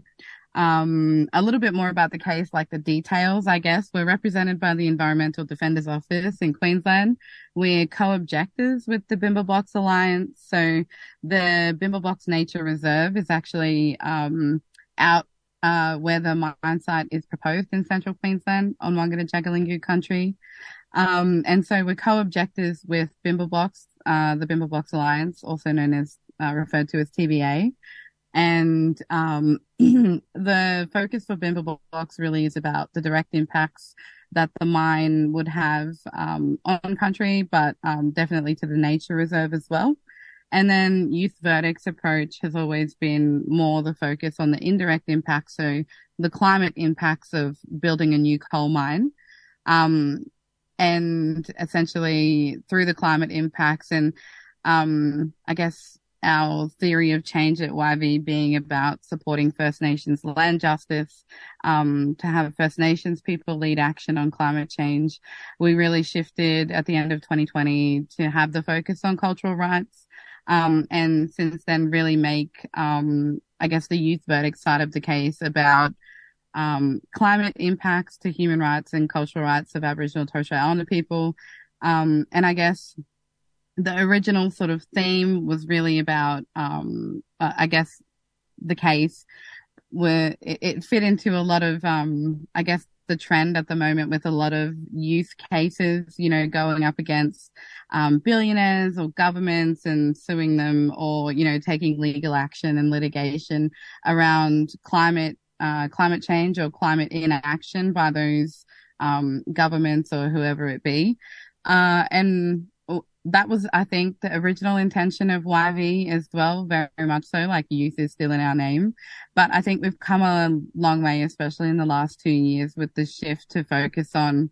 um, a little bit more about the case, like the details, I guess. We're represented by the Environmental Defenders Office in Queensland. We're co-objectors with the Bimblebox Alliance. So the Bimblebox Nature Reserve is actually, um, out, uh, where the mine site is proposed in central Queensland on Wangata Jagalingou country. Um, and so we're co-objectors with Bimblebox, uh, the Box Alliance, also known as, uh, referred to as TBA. And um, [clears throat] the focus for Bimblebox really is about the direct impacts that the mine would have um, on country, but um, definitely to the nature reserve as well. And then youth verdicts approach has always been more the focus on the indirect impacts, so the climate impacts of building a new coal mine. Um, and essentially through the climate impacts and, um, I guess our theory of change at YV being about supporting First Nations land justice, um, to have First Nations people lead action on climate change. We really shifted at the end of 2020 to have the focus on cultural rights. Um, and since then really make, um, I guess the youth verdict side of the case about, um, climate impacts to human rights and cultural rights of Aboriginal Torres Strait Islander people. Um, and I guess the original sort of theme was really about, um, uh, I guess the case where it, it, fit into a lot of, um, I guess the trend at the moment with a lot of youth cases, you know, going up against, um, billionaires or governments and suing them or, you know, taking legal action and litigation around climate, uh, climate change or climate inaction by those, um, governments or whoever it be. Uh, and that was, I think, the original intention of YV as well, very, very much so. Like youth is still in our name, but I think we've come a long way, especially in the last two years with the shift to focus on,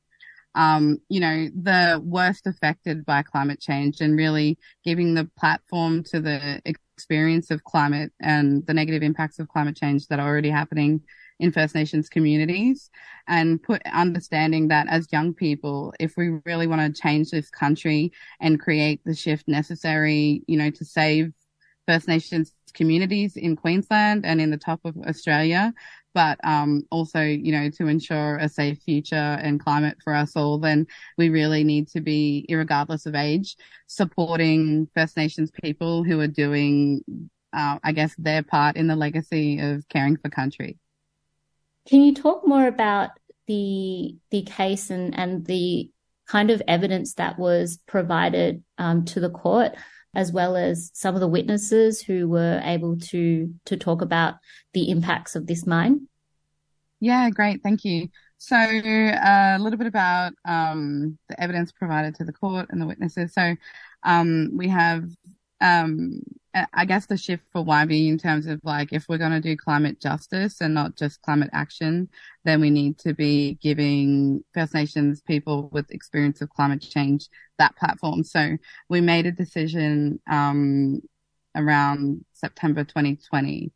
um, you know, the worst affected by climate change and really giving the platform to the experience of climate and the negative impacts of climate change that are already happening in First Nations communities and put understanding that as young people, if we really want to change this country and create the shift necessary, you know, to save First Nations communities in Queensland and in the top of Australia, but um, also, you know, to ensure a safe future and climate for us all, then we really need to be, regardless of age, supporting First Nations people who are doing, uh, I guess, their part in the legacy of caring for country. Can you talk more about the the case and and the kind of evidence that was provided um, to the court, as well as some of the witnesses who were able to to talk about the impacts of this mine? Yeah, great, thank you. So uh, a little bit about um, the evidence provided to the court and the witnesses. So um, we have um, I guess the shift for YV in terms of like, if we're going to do climate justice and not just climate action, then we need to be giving First Nations people with experience of climate change that platform. So we made a decision, um, around September 2020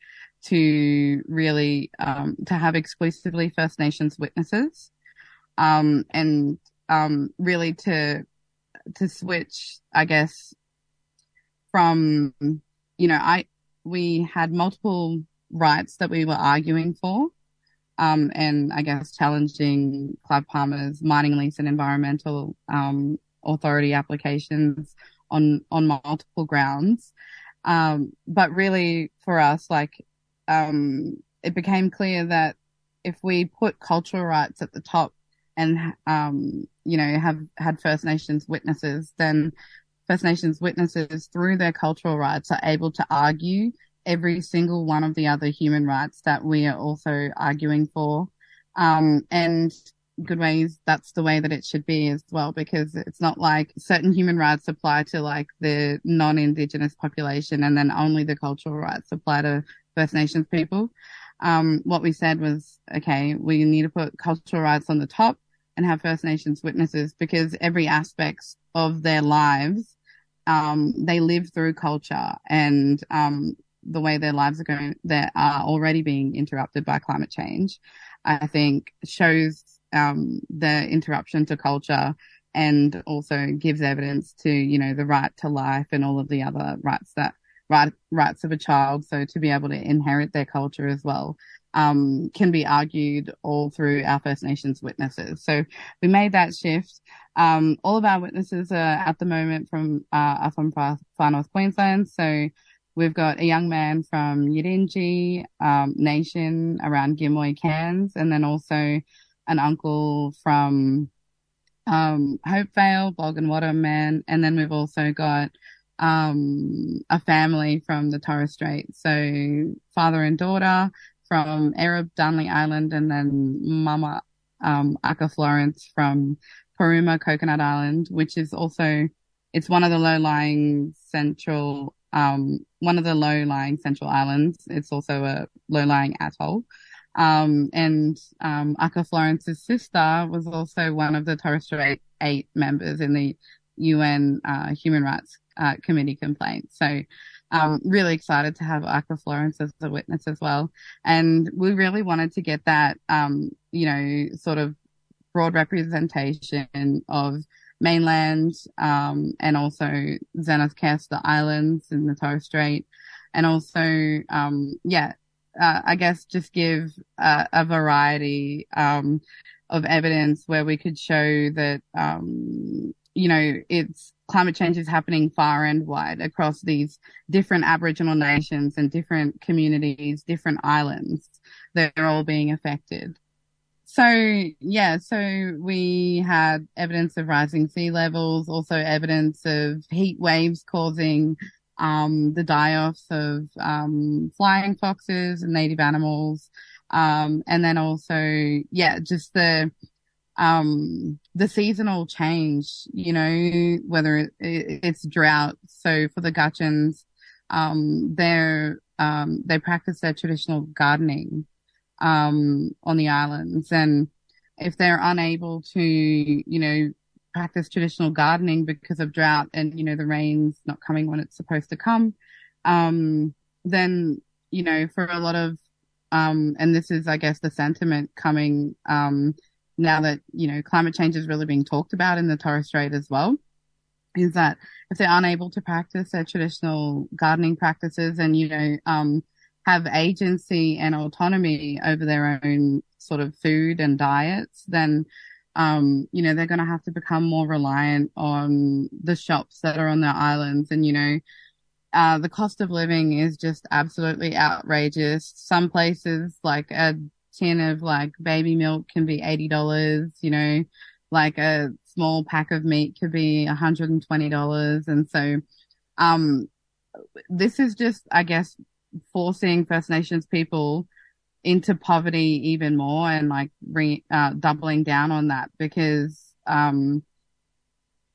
to really, um, to have exclusively First Nations witnesses, um, and, um, really to, to switch, I guess, from you know, I, we had multiple rights that we were arguing for. Um, and I guess challenging Clive Palmer's mining lease and environmental, um, authority applications on, on multiple grounds. Um, but really for us, like um, it became clear that if we put cultural rights at the top and, um, you know, have had First Nations witnesses, then First Nations witnesses through their cultural rights are able to argue every single one of the other human rights that we are also arguing for. Um, and good ways that's the way that it should be as well because it's not like certain human rights apply to like the non-indigenous population and then only the cultural rights apply to First Nations people. Um, what we said was, okay, we need to put cultural rights on the top and have First Nations witnesses because every aspect of their lives, um, they live through culture and, um, the way their lives are going, that are already being interrupted by climate change, I think shows um, the interruption to culture and also gives evidence to, you know, the right to life and all of the other rights that right, rights of a child. So to be able to inherit their culture as well, um, can be argued all through our First Nations witnesses. So we made that shift. Um, all of our witnesses are at the moment from, uh, are from Far, Far North Queensland. So We've got a young man from Yidinji um, Nation around Gimuy, Cairns, and then also an uncle from um, Hopevale, Bulgan man, and then we've also got um, a family from the Torres Strait. So father and daughter from Erub Darnley Island, and then Mama um, Aka Florence from Poruma Coconut Island, which is also it's one of the low-lying central um, one of the low-lying central islands. It's also a low-lying atoll. Um, and um, Aka Florence's sister was also one of the Torres Strait eight members in the UN uh, Human Rights uh, Committee complaint. So um, really excited to have Aka Florence as a witness as well. And we really wanted to get that, um, you know, sort of broad representation of mainland, um, and also Zenadth Kes, the islands in the Torres Strait, and also, um, yeah, uh, I guess just give a variety, um, of evidence where we could show that, um, you know, it's climate change is happening far and wide across these different Aboriginal nations and different communities, different islands. They're all being affected. So yeah, so we had evidence of rising sea levels, also evidence of heat waves causing um, the die-offs of um, flying foxes and native animals, um, and then also yeah, just the um, the seasonal change. You know, whether it, it, it's drought. So for the Gutchins, um, they're um, they practice their traditional gardening um, on the islands. And if they're unable to, you know, practice traditional gardening because of drought and, you know, the rain's not coming when it's supposed to come, um, then, you know, for a lot of, um, and this is, I guess, the sentiment coming, um, now that, you know, climate change is really being talked about in the Torres Strait as well, is that if they're unable to practice their traditional gardening practices and, you know, um, have agency and autonomy over their own sort of food and diets, then, um, you know, they're going to have to become more reliant on the shops that are on their islands. And, you know, uh, the cost of living is just absolutely outrageous. Some places like a tin of like baby milk can be $80, you know, like a small pack of meat could be $120. And so, um, this is just, I guess, forcing First Nations people into poverty even more and like re, uh, doubling down on that because, um,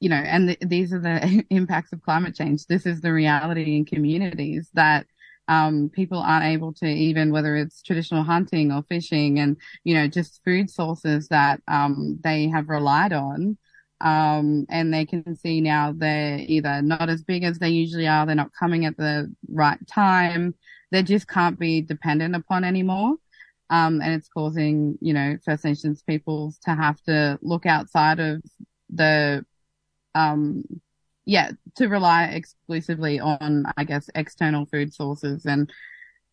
you know, and th- these are the [laughs] impacts of climate change. This is the reality in communities that, um, people aren't able to even, whether it's traditional hunting or fishing and, you know, just food sources that, um, they have relied on. Um, and they can see now they're either not as big as they usually are. They're not coming at the right time. They just can't be dependent upon anymore. Um, and it's causing, you know, First Nations peoples to have to look outside of the, um, yeah, to rely exclusively on, I guess, external food sources and,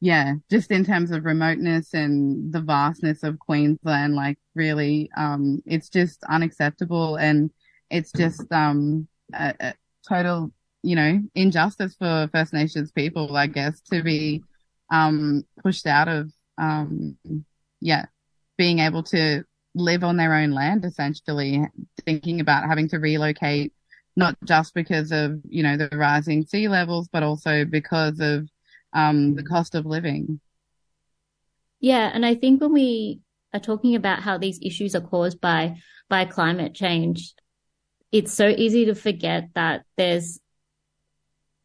yeah, just in terms of remoteness and the vastness of Queensland, like really, um, it's just unacceptable. And it's just um, a, a total, you know, injustice for First Nations people, I guess, to be um, pushed out of, um, yeah, being able to live on their own land, essentially thinking about having to relocate, not just because of, you know, the rising sea levels, but also because of, um, the cost of living. Yeah. And I think when we are talking about how these issues are caused by, by climate change, it's so easy to forget that there's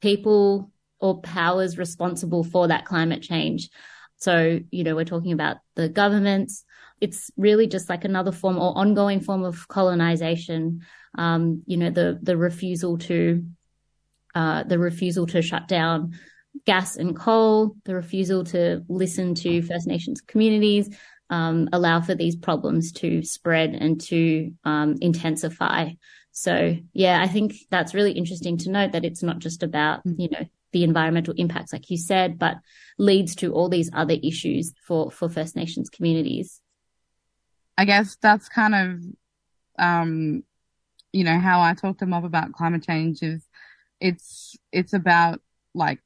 people or powers responsible for that climate change. So, you know, we're talking about the governments. It's really just like another form or ongoing form of colonization. Um, you know, the, the refusal to, uh, the refusal to shut down gas and coal, the refusal to listen to First Nations communities, um, allow for these problems to spread and to um, intensify. So, yeah, I think that's really interesting to note that it's not just about, you know, the environmental impacts, like you said, but leads to all these other issues for, for First Nations communities. I guess that's kind of, um, you know, how I talk to mob about climate change is it's, it's about like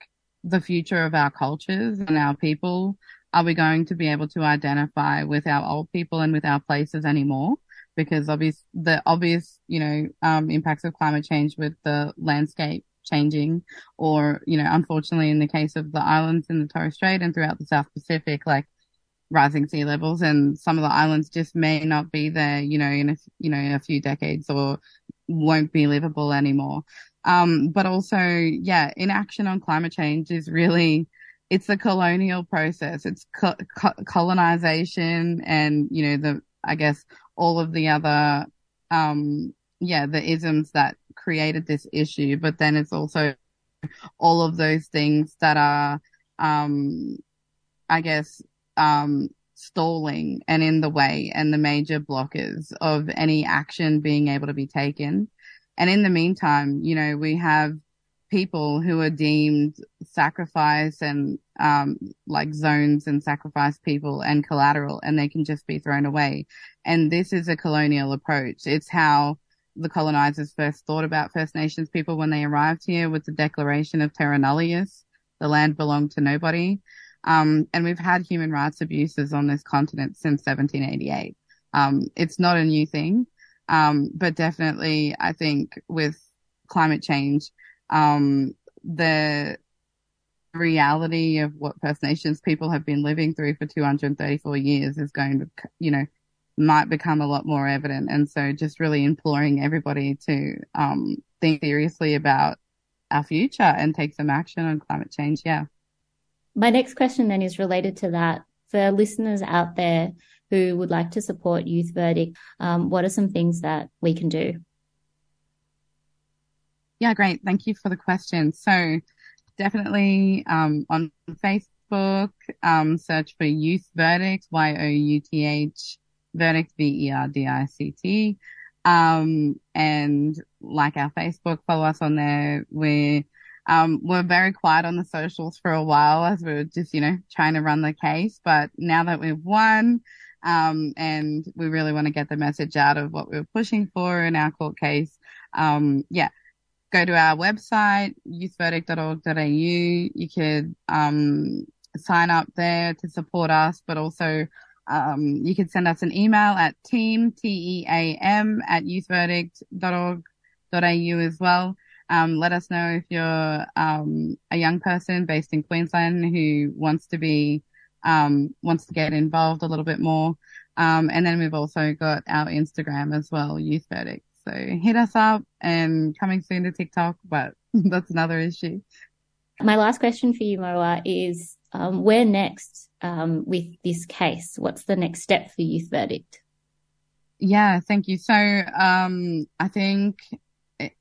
the future of our cultures and our people. Are we going to be able to identify with our old people and with our places anymore? Because obvious, the obvious, you know, um, impacts of climate change with the landscape changing or, you know, unfortunately in the case of the islands in the Torres Strait and throughout the South Pacific, like rising sea levels and some of the islands just may not be there, you know, in a, you know, in a few decades or won't be livable anymore. Um, but also, yeah, inaction on climate change is really, it's the colonial process. It's co- co- colonization and, you know, the, I guess all of the other, um, yeah, the isms that created this issue, but then it's also all of those things that are, um, I guess, um, stalling and in the way and the major blockers of any action being able to be taken. And in the meantime, you know, we have people who are deemed sacrifice and, um, like zones and sacrifice people and collateral and they can just be thrown away. And this is a colonial approach. It's how the colonizers first thought about First Nations people when they arrived here with the declaration of terra nullius. The land belonged to nobody. Um, and we've had human rights abuses on this continent since 1788. Um, it's not a new thing. Um, but definitely I think with climate change, um, the reality of what First Nations people have been living through for 234 years is going to, you know, might become a lot more evident. And so just really imploring everybody to, um, think seriously about our future and take some action on climate change. Yeah. My next question then is related to that. For listeners out there who would like to support Youth Verdict, um, what are some things that we can do? Yeah, great. Thank you for the question. So definitely um, on Facebook, um, search for Youth Verdict, Y-O-U-T-H, Verdict, V-E-R-D-I-C-T. Um, and like our Facebook, follow us on there. We're, um, we're very quiet on the socials for a while as we were just, you know, trying to run the case. But now that we've won, um, and we really want to get the message out of what we were pushing for in our court case. Um, yeah, go to our website, youthverdict.org.au. You could, um, sign up there to support us, but also, um, you can send us an email at team, T-E-A-M at youthverdict.org.au as well. Um, let us know if you're, um, a young person based in Queensland who wants to be, um, wants to get involved a little bit more. Um, and then we've also got our Instagram as well, Youth Verdict. So hit us up and coming soon to TikTok, but [laughs] that's another issue. My last question for you, Moa, is um, where next um, with this case? What's the next step for Youth Verdict? Yeah, thank you. So um, I think it,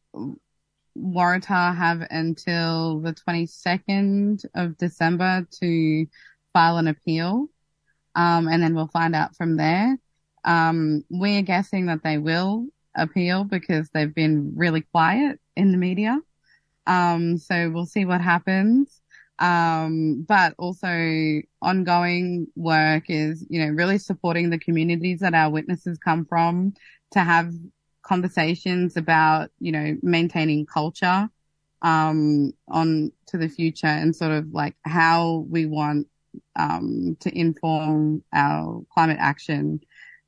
Waratah have until the 22nd of December to file an appeal. Um, and then we'll find out from there. Um, we're guessing that they will appeal because they've been really quiet in the media. Um, so we'll see what happens. Um, but also ongoing work is, you know, really supporting the communities that our witnesses come from to have conversations about, you know, maintaining culture um, on to the future and sort of like how we want um, to inform our climate action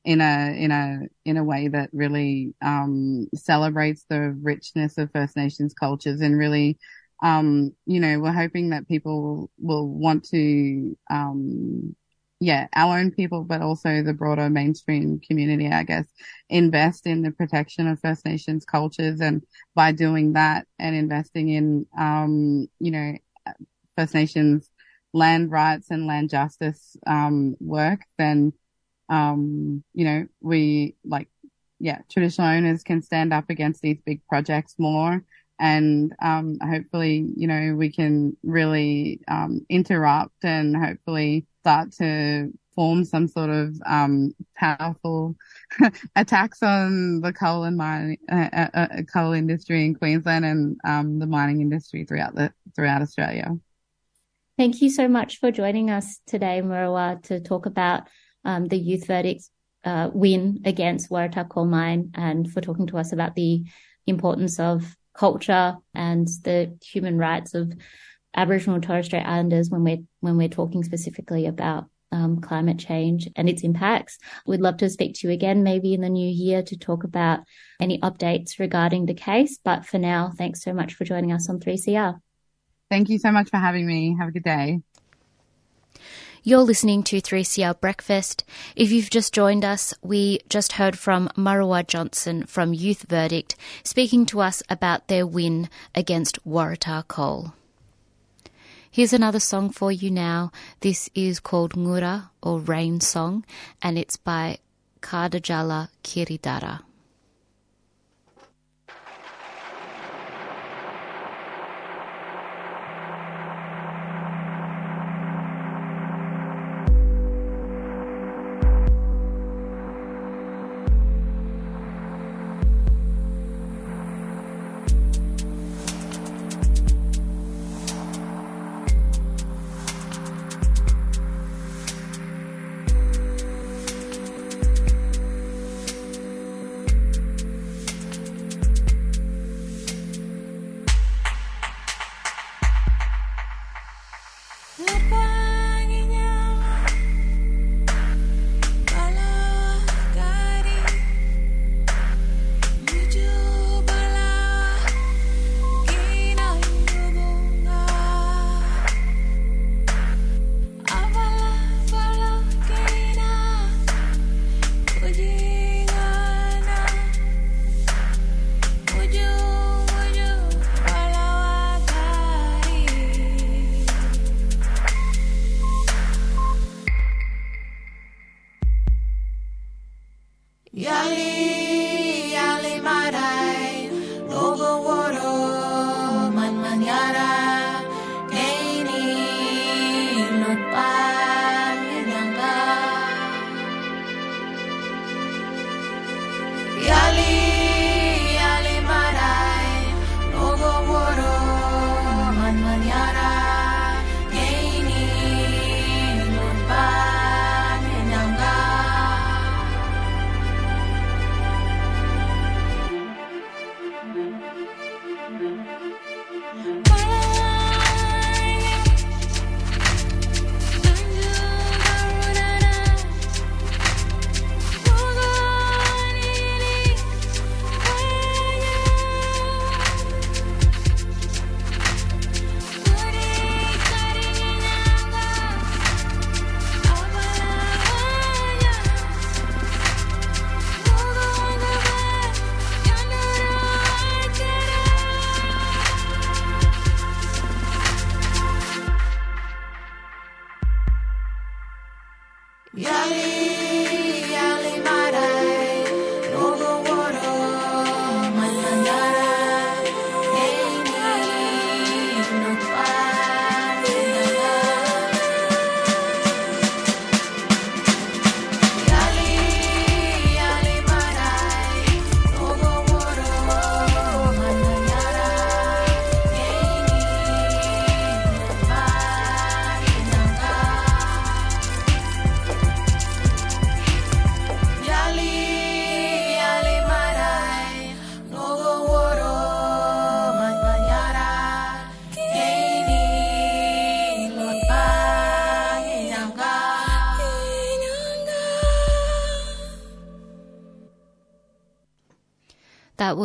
in a in a in a way that really um, celebrates the richness of First Nations cultures and really um, you know we're hoping that people will want to um, yeah our own people but also the broader mainstream community I guess invest in the protection of First Nations cultures and by doing that and investing in um, you know First Nations land rights and land justice um, work then um, you know, we like, yeah, traditional owners can stand up against these big projects more. And, um, hopefully, you know, we can really, um, interrupt and hopefully start to form some sort of, um, powerful [laughs] attacks on the coal and mine, uh, uh, uh, coal industry in Queensland and, um, the mining industry throughout the, throughout Australia. Thank you so much for joining us today, Murrawah, to talk about um, the youth verdict's uh, win against Waratah Coal Mine and for talking to us about the importance of culture and the human rights of Aboriginal and Torres Strait Islanders when we're when we're talking specifically about um, climate change and its impacts. We'd love to speak to you again, maybe in the new year, to talk about any updates regarding the case. But for now, thanks so much for joining us on 3CR. Thank you so much for having me. Have a good day. You're listening to 3CR Breakfast. If you've just joined us, we just heard from Murrawah Johnson from Youth Verdict speaking to us about their win against Waratah Coal. Here's another song for you now. This is called Ngura or Rain Song and it's by Kardajala Kirridarra.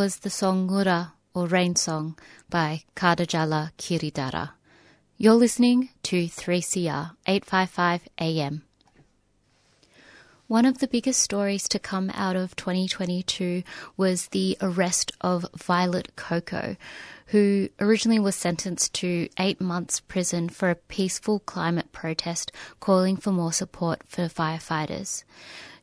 Was the song Ngura, or Rain Song, by Kardajala Kirridarra. You're listening to 3CR 855 AM. One of the biggest stories to come out of 2022 was the arrest of Violet Coco, who originally was sentenced to eight months prison for a peaceful climate protest calling for more support for firefighters.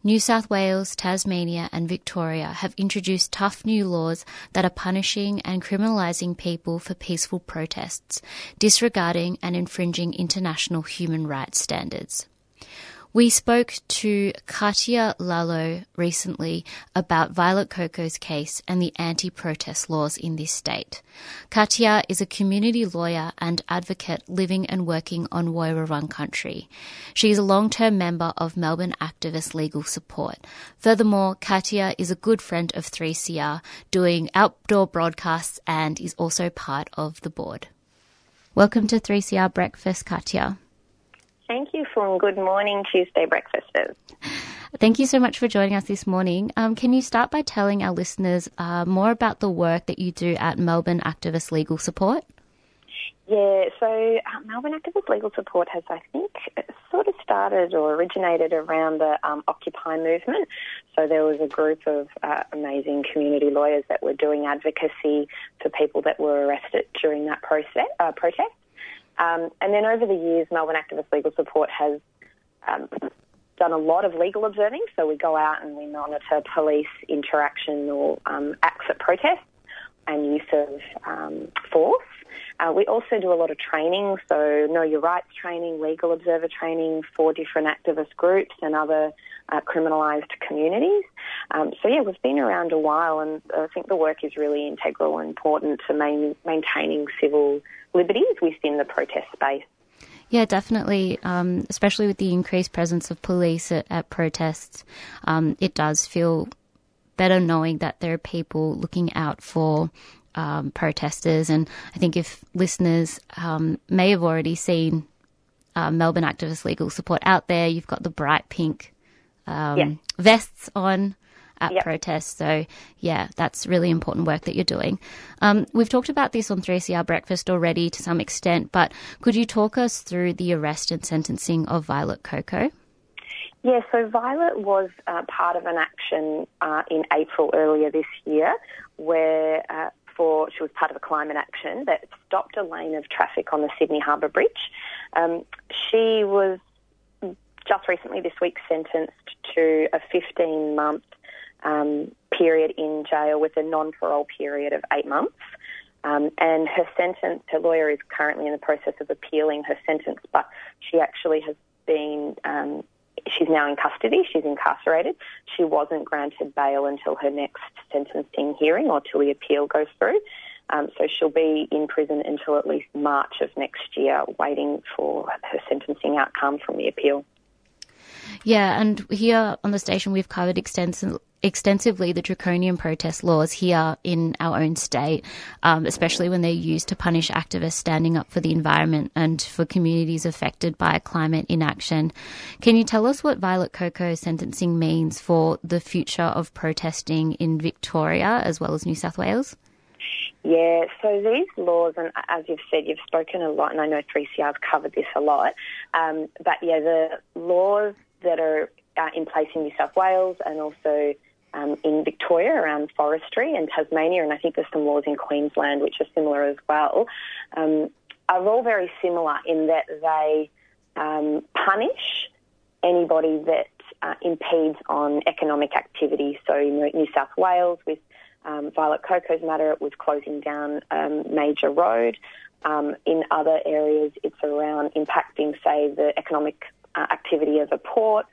New South Wales, Tasmania, and Victoria have introduced tough new laws that are punishing and criminalising people for peaceful protests, disregarding and infringing international human rights standards. We spoke to Katia Lalo recently about Violet Coco's case and the anti-protest laws in this state. Katia is a community lawyer and advocate living and working on Woiwurrung country. She is a long-term member of Melbourne Activist Legal Support. Furthermore, Katia is a good friend of 3CR, doing outdoor broadcasts and is also part of the board. Welcome to 3CR Breakfast, Katia. Thank you for Good Morning Tuesday Breakfasters. Thank you so much for joining us this morning. Um, can you start by telling our listeners uh, more about the work that you do at Melbourne Activist Legal Support? Yeah, so uh, Melbourne Activist Legal Support has, I think, sort of started or originated around the um, Occupy movement. So there was a group of uh, amazing community lawyers that were doing advocacy for people that were arrested during that process, uh, protest. Um, and then over the years, Melbourne Activist Legal Support has um, done a lot of legal observing. So we go out and we monitor police interaction or um, acts at protests and use of um, force. Uh, we also do a lot of training, so know your rights training, legal observer training for different activist groups and other uh, criminalised communities. Um, so yeah, we've been around a while, and I think the work is really integral and important to main, maintaining civil liberties within the protest space. Yeah, definitely. Um, especially with the increased presence of police at, at protests, um, it does feel better knowing that there are people looking out for um, protesters. And I think if listeners um, may have already seen uh, Melbourne Activist Legal Support out there, you've got the bright pink um, yeah. vests on at yep. protests. So, yeah, that's really important work that you're doing. Um, we've talked about this on 3CR Breakfast already to some extent, but could you talk us through the arrest and sentencing of Violet Coco? Yeah, so Violet was uh, part of an action uh, in April earlier this year where uh, for she was part of a climate action that stopped a lane of traffic on the Sydney Harbour Bridge. Um, she was just recently this week sentenced to a 15 month um, period in jail with a non parole period of eight months. Um, and her sentence, her lawyer is currently in the process of appealing her sentence, but she actually has been, um, she's now in custody, she's incarcerated. She wasn't granted bail until her next sentencing hearing or till the appeal goes through. Um, so she'll be in prison until at least March of next year, waiting for her sentencing outcome from the appeal. Yeah, and here on the station we've covered extensive, extensively the draconian protest laws here in our own state, um, especially when they're used to punish activists standing up for the environment and for communities affected by climate inaction. Can you tell us what Violet Coco's sentencing means for the future of protesting in Victoria as well as New South Wales? Yeah, so these laws, and as you've said, you've spoken a lot, and I know 3CR's covered this a lot, um, but yeah, the laws that are uh, in place in New South Wales and also um, in Victoria around forestry and Tasmania, and I think there's some laws in Queensland which are similar as well, um, are all very similar in that they um, punish anybody that uh, impedes on economic activity. So in New South Wales, with um, Violet Coco's matter, it was closing down um, major road. Um, in other areas, it's around impacting, say, the economic uh, activity of a port,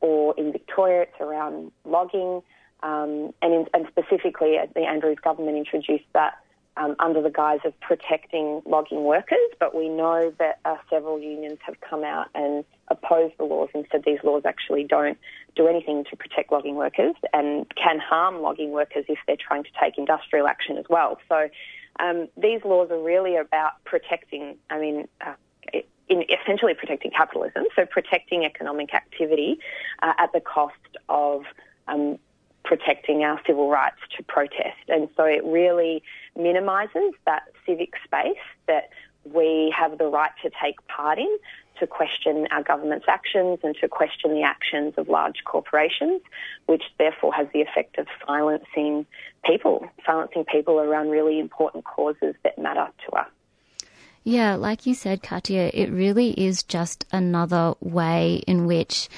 or in Victoria, it's around logging. Um, and, in, and specifically, uh, the Andrews government introduced that um, under the guise of protecting logging workers, but we know that uh, several unions have come out and opposed the laws and said these laws actually don't do anything to protect logging workers and can harm logging workers if they're trying to take industrial action as well. So um, these laws are really about protecting, I mean, uh, in essentially protecting capitalism, so protecting economic activity uh, at the cost of um, protecting our civil rights to protest. And so it really minimises that civic space that we have the right to take part in to question our government's actions and to question the actions of large corporations, which therefore has the effect of silencing people, silencing people around really important causes that matter to us. Yeah, like you said, Katia, it really is just another way in which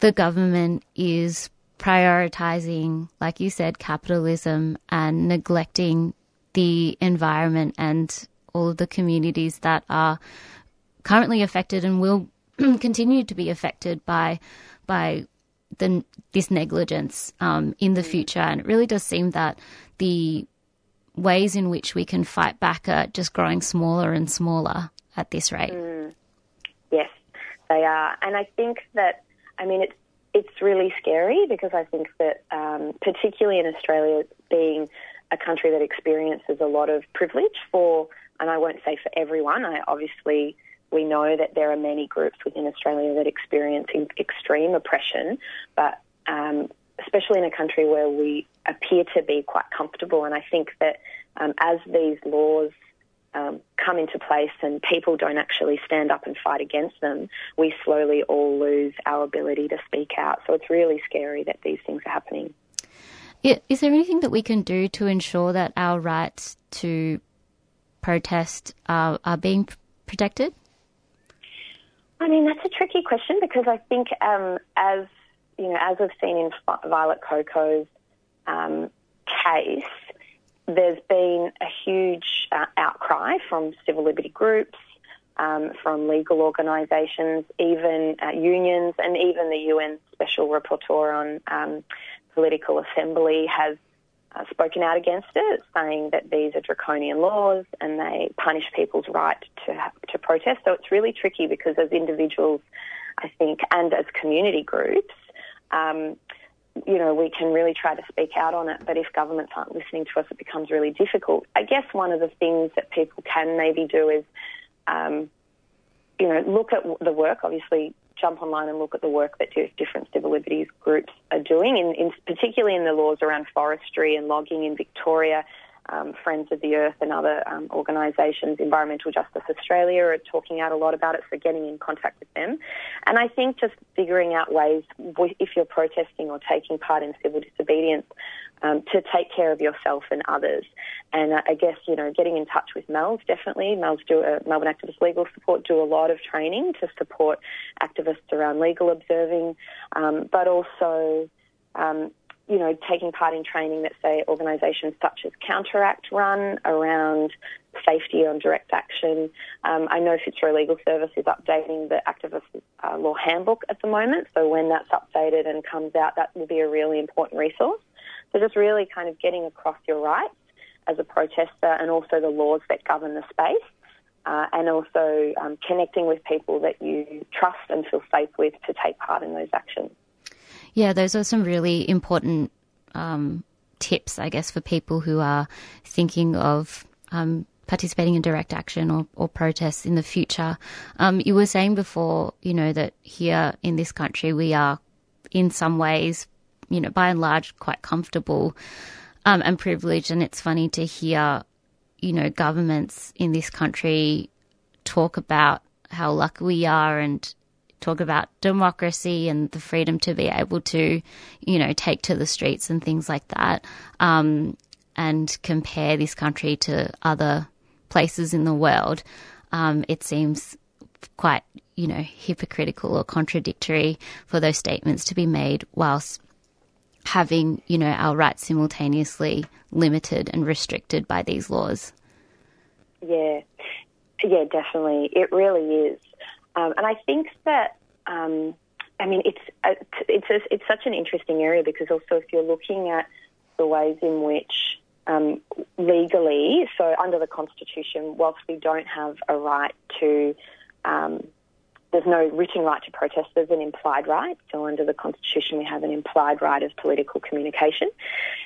the government is prioritizing, like you said, capitalism and neglecting the environment and all of the communities that are currently affected and will [clears throat] continue to be affected by by the, this negligence um, in the future. And it really does seem that the ways in which we can fight back are just growing smaller and smaller at this rate. Mm. Yes, they are. And I think that, I mean, it's, it's really scary because I think that, um, particularly in Australia, being a country that experiences a lot of privilege for, and I won't say for everyone, I obviously we know that there are many groups within Australia that experience extreme oppression, but um, especially in a country where we appear to be quite comfortable. And I think that um, as these laws um, come into place and people don't actually stand up and fight against them, we slowly all lose our ability to speak out. So it's really scary that these things are happening. Is there anything that we can do to ensure that our rights to protest are, are being protected? I mean, that's a tricky question because I think, um, as you know, as we've seen in Violet Coco's um, case, there's been a huge uh, outcry from civil liberty groups, um, from legal organisations, even uh, unions, and even the UN Special Rapporteur on um, Political Assembly has uh, spoken out against it, saying that these are draconian laws and they punish people's right to to protest. So it's really tricky because as individuals, I think, and as community groups, um, you know, we can really try to speak out on it. But if governments aren't listening to us, it becomes really difficult. I guess one of the things that people can maybe do is, um, you know, look at the work. Obviously, jump online and look at the work that different civil liberties groups are doing, in, in particularly in the laws around forestry and logging in Victoria. Um, Friends of the Earth and other um, organisations, Environmental Justice Australia, are talking out a lot about it, so getting in contact with them. And I think just figuring out ways, if you're protesting or taking part in civil disobedience, um, to take care of yourself and others. And uh, I guess, you know, getting in touch with MELS definitely. MELS do, uh, Melbourne Activist Legal Support do a lot of training to support activists around legal observing, um, but also, um, you know, taking part in training that, say, organisations such as Counteract run around safety on direct action. Um, I know Fitzroy Legal Service is updating the activist uh, law handbook at the moment, so when that's updated and comes out, that will be a really important resource. So just really kind of getting across your rights as a protester and also the laws that govern the space. Uh, and also um, connecting with people that you trust and feel safe with to take part in those actions. Yeah, those are some really important um, tips, I guess, for people who are thinking of um, participating in direct action or, or protests in the future. Um, you were saying before, you know, that here in this country we are in some ways you know, by and large, quite comfortable um, and privileged. And it's funny to hear, you know, governments in this country talk about how lucky we are and talk about democracy and the freedom to be able to, you know, take to the streets and things like that, um, and compare this country to other places in the world. Um, it seems quite, you know, hypocritical or contradictory for those statements to be made whilst having, you know, our rights simultaneously limited and restricted by these laws. Yeah, yeah, definitely. It really is. Um, and I think that, um, I mean, it's, uh, it's, a, it's such an interesting area because also if you're looking at the ways in which um, legally, so under the Constitution, whilst we don't have a right to um, there's no written right to protest, there's an implied right. So under the Constitution, we have an implied right of political communication.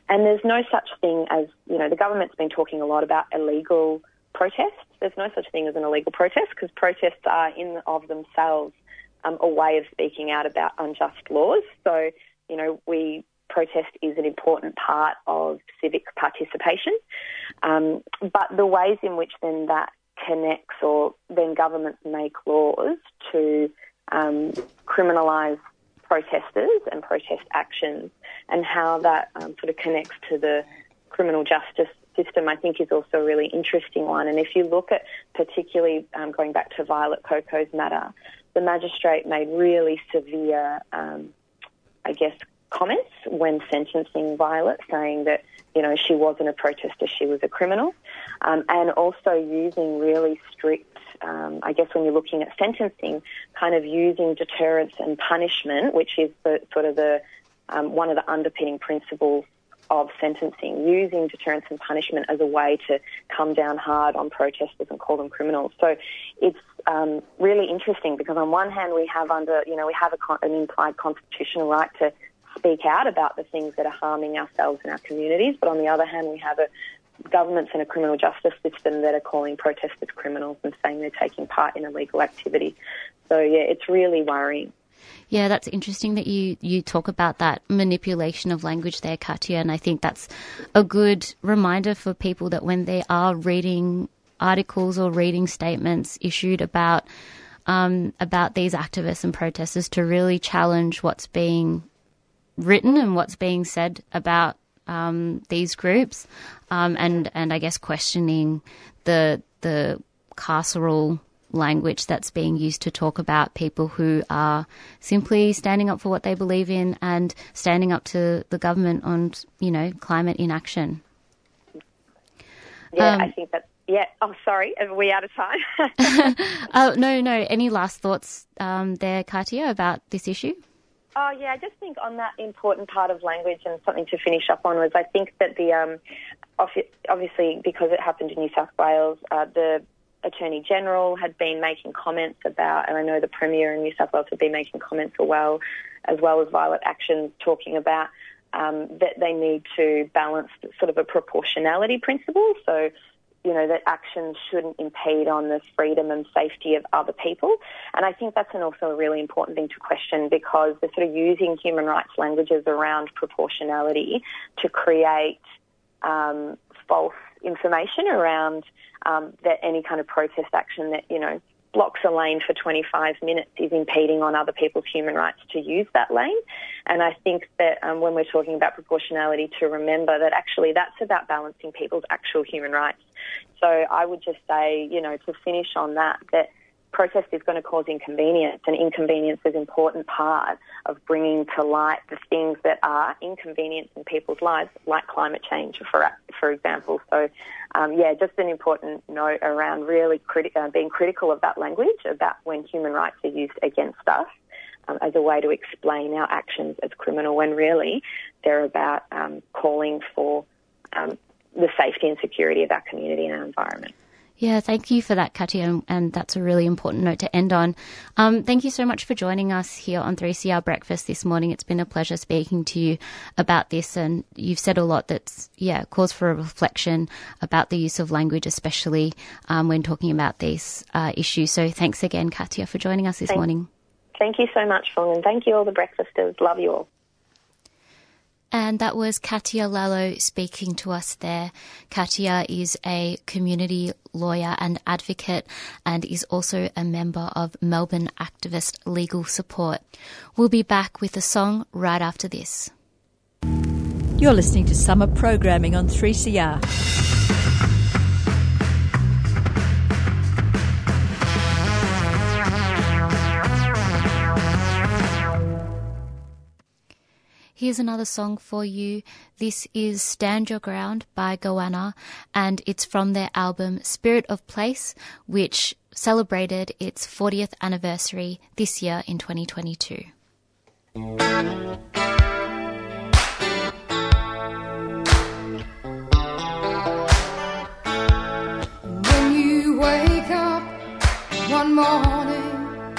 And there's no such thing as, you know, the government's been talking a lot about illegal protests. There's no such thing as an illegal protest because protests are in of themselves um, a way of speaking out about unjust laws. So, you know, we protest is an important part of civic participation. Um, but the ways in which then that connects or then governments make laws to um, criminalise protesters and protest actions and how that um, sort of connects to the criminal justice system, I think, is also a really interesting one. And if you look at particularly um, going back to Violet Coco's matter, the magistrate made really severe, um, I guess, comments when sentencing Violet, saying that you know she wasn't a protester, she was a criminal, um, and also using really strict. Um, I guess when you're looking at sentencing, kind of using deterrence and punishment, which is the, sort of the um, one of the underpinning principles of sentencing, using deterrence and punishment as a way to come down hard on protesters and call them criminals. So it's um, really interesting because on one hand we have under, you know, we have a, an implied constitutional right to speak out about the things that are harming ourselves and our communities, but on the other hand we have a governments and a criminal justice system that are calling protesters criminals and saying they're taking part in illegal activity. So yeah, it's really worrying. Yeah, that's interesting that you, you talk about that manipulation of language there, Katia, and I think that's a good reminder for people that when they are reading articles or reading statements issued about um, about these activists and protesters to really challenge what's being written and what's being said about um, these groups, um, and and I guess questioning the the carceral language that's being used to talk about people who are simply standing up for what they believe in and standing up to the government on, you know, climate inaction. Yeah, um, I think that. Yeah. Oh, sorry. Are we out of time? [laughs] [laughs] uh, no, no. Any last thoughts um, there, Katia, about this issue? Oh yeah, I just think on that important part of language and something to finish up on was I think that the um, obviously because it happened in New South Wales, uh, the Attorney General had been making comments about, and I know the Premier in New South Wales had been making comments as well, as well as Violet Actions talking about um, that they need to balance sort of a proportionality principle. So, you know, that actions shouldn't impede on the freedom and safety of other people. And I think that's an also a really important thing to question because they're sort of using human rights languages around proportionality to create um, false information around um, that any kind of protest action that, you know, blocks a lane for 25 minutes is impeding on other people's human rights to use that lane. And I think that um, when we're talking about proportionality, to remember that actually that's about balancing people's actual human rights. So I would just say, you know, to finish on that, that protest is going to cause inconvenience, and inconvenience is an important part of bringing to light the things that are inconvenience in people's lives, like climate change, for for example. So, um, yeah, just an important note around really criti- uh, being critical of that language about when human rights are used against us. Um, as a way to explain our actions as criminal, when really they're about um, calling for um, the safety and security of our community and our environment. Yeah, thank you for that, Katia, and, and that's a really important note to end on. Um, thank you so much for joining us here on 3CR Breakfast this morning. It's been a pleasure speaking to you about this, and you've said a lot that's, yeah, cause for a reflection about the use of language, especially um, when talking about these uh, issues. So thanks again, Katia, for joining us this thank, morning. Thank you so much, Fong, and thank you all the breakfasters. Love you all. And that was Katia Lallo speaking to us there. Katia is a community lawyer and advocate and is also a member of Melbourne Activist Legal Support. We'll be back with a song right after this. You're listening to summer programming on 3CR. Here's another song for you. This is Stand Your Ground by Goanna, and it's from their album Spirit of Place, which celebrated its 40th anniversary this year in 2022. When you wake up one morning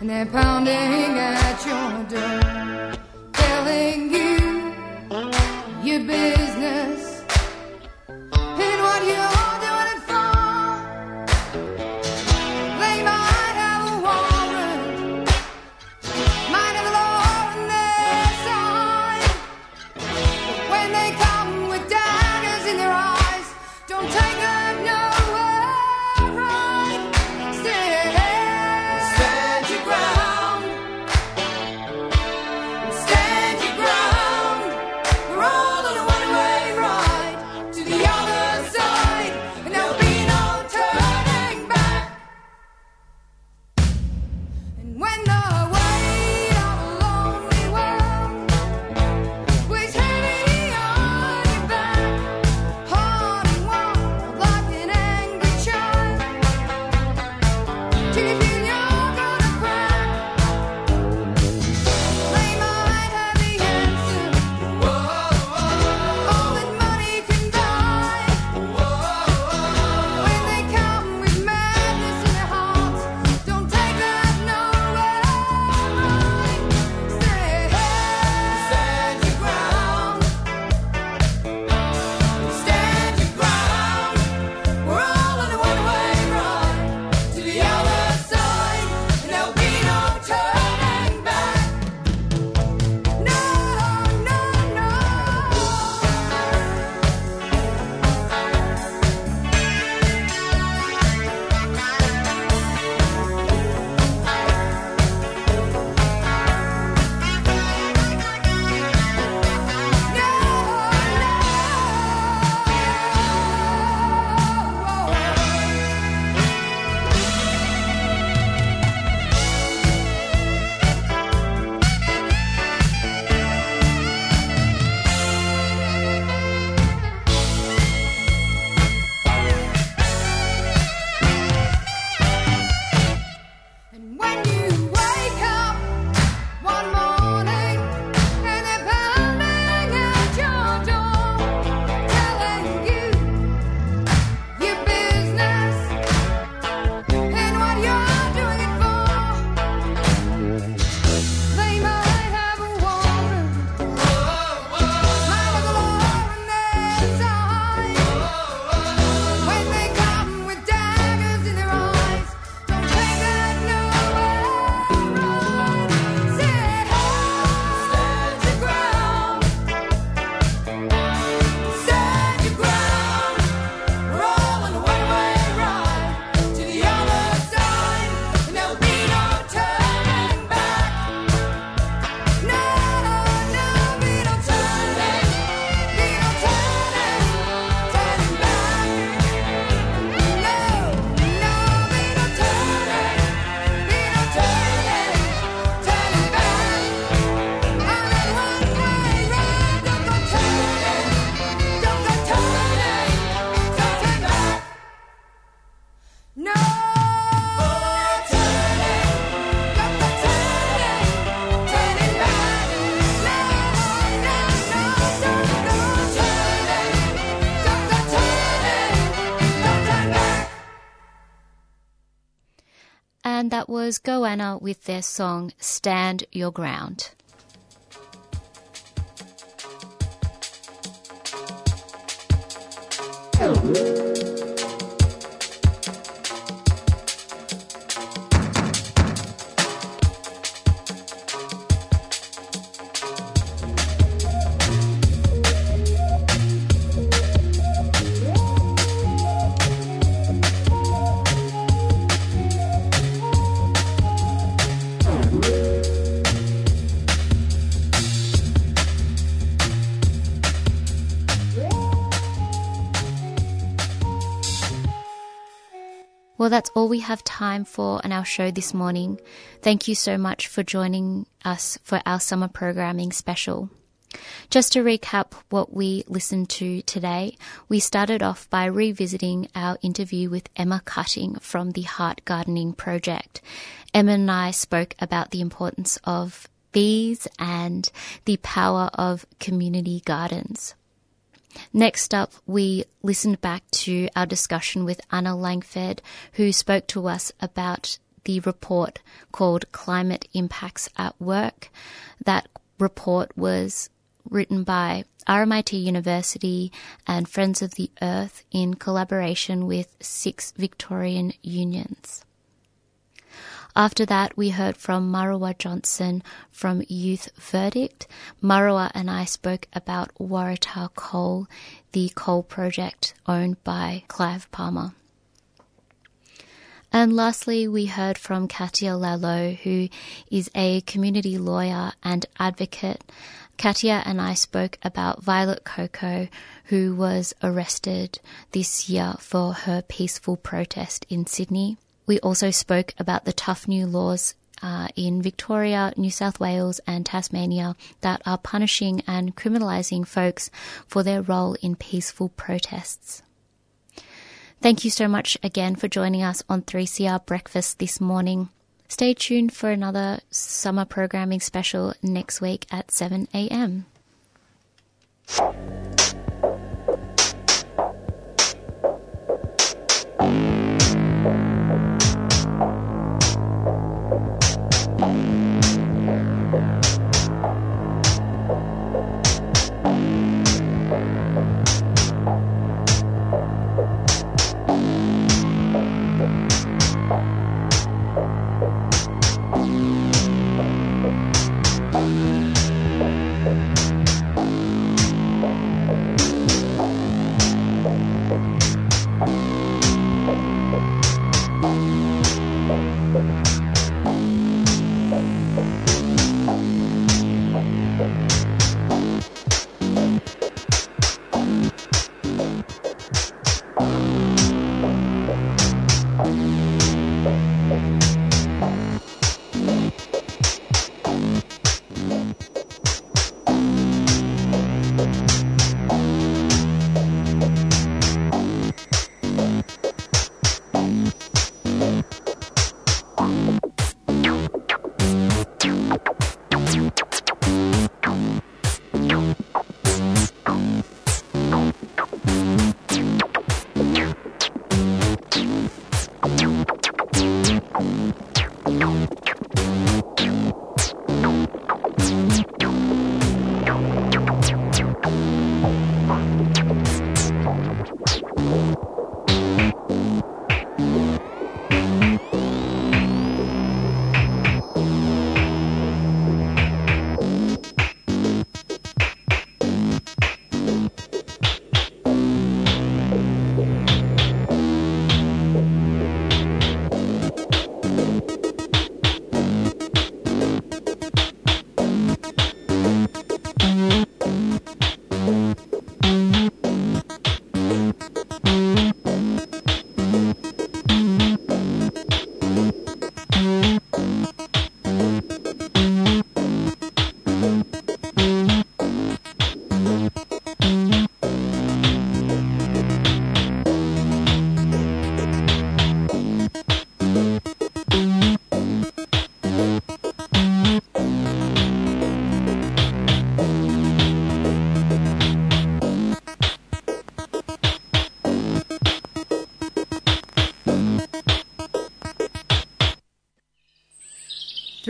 and they're pounding at your door telling you your business and what you're Goanna with their song Stand Your Ground. That's all we have time for on our show this morning. Thank you so much for joining us for our summer programming special. Just to recap what we listened to today, we started off by revisiting our interview with Emma Cutting from the Heart Gardening Project. Emma and I spoke about the importance of bees and the power of community gardens. Next up, we listened back to our discussion with Anna Langford, who spoke to us about the report called Climate Impacts at Work. That report was written by RMIT University and Friends of the Earth in collaboration with six Victorian unions. After that, we heard from Murrawah Johnson from Youth Verdict. Murrawah and I spoke about Waratah Coal, the coal project owned by Clive Palmer. And lastly, we heard from Katia Lalo, who is a community lawyer and advocate. Katia and I spoke about Violet Coco, who was arrested this year for her peaceful protest in Sydney. We also spoke about the tough new laws uh, in Victoria, New South Wales, and Tasmania that are punishing and criminalising folks for their role in peaceful protests. Thank you so much again for joining us on 3CR Breakfast this morning. Stay tuned for another summer programming special next week at 7 a.m.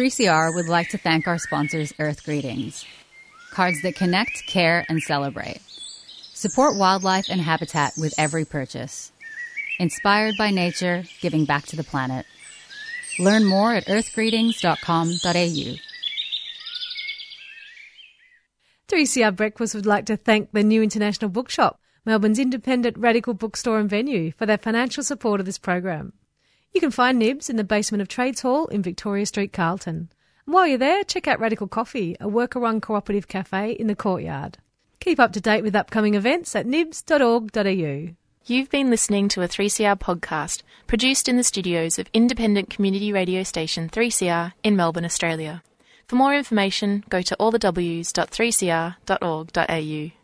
3CR would like to thank our sponsors, Earth Greetings. Cards that connect, care, and celebrate. Support wildlife and habitat with every purchase. Inspired by nature, giving back to the planet. Learn more at earthgreetings.com.au. 3CR Breakfast would like to thank the New International Bookshop, Melbourne's independent radical bookstore and venue, for their financial support of this program. You can find Nibs in the basement of Trades Hall in Victoria Street, Carlton. And while you're there, check out Radical Coffee, a worker-run cooperative cafe in the courtyard. Keep up to date with upcoming events at nibs.org.au. You've been listening to a 3CR podcast produced in the studios of independent community radio station 3CR in Melbourne, Australia. For more information, go to allthews.3cr.org.au.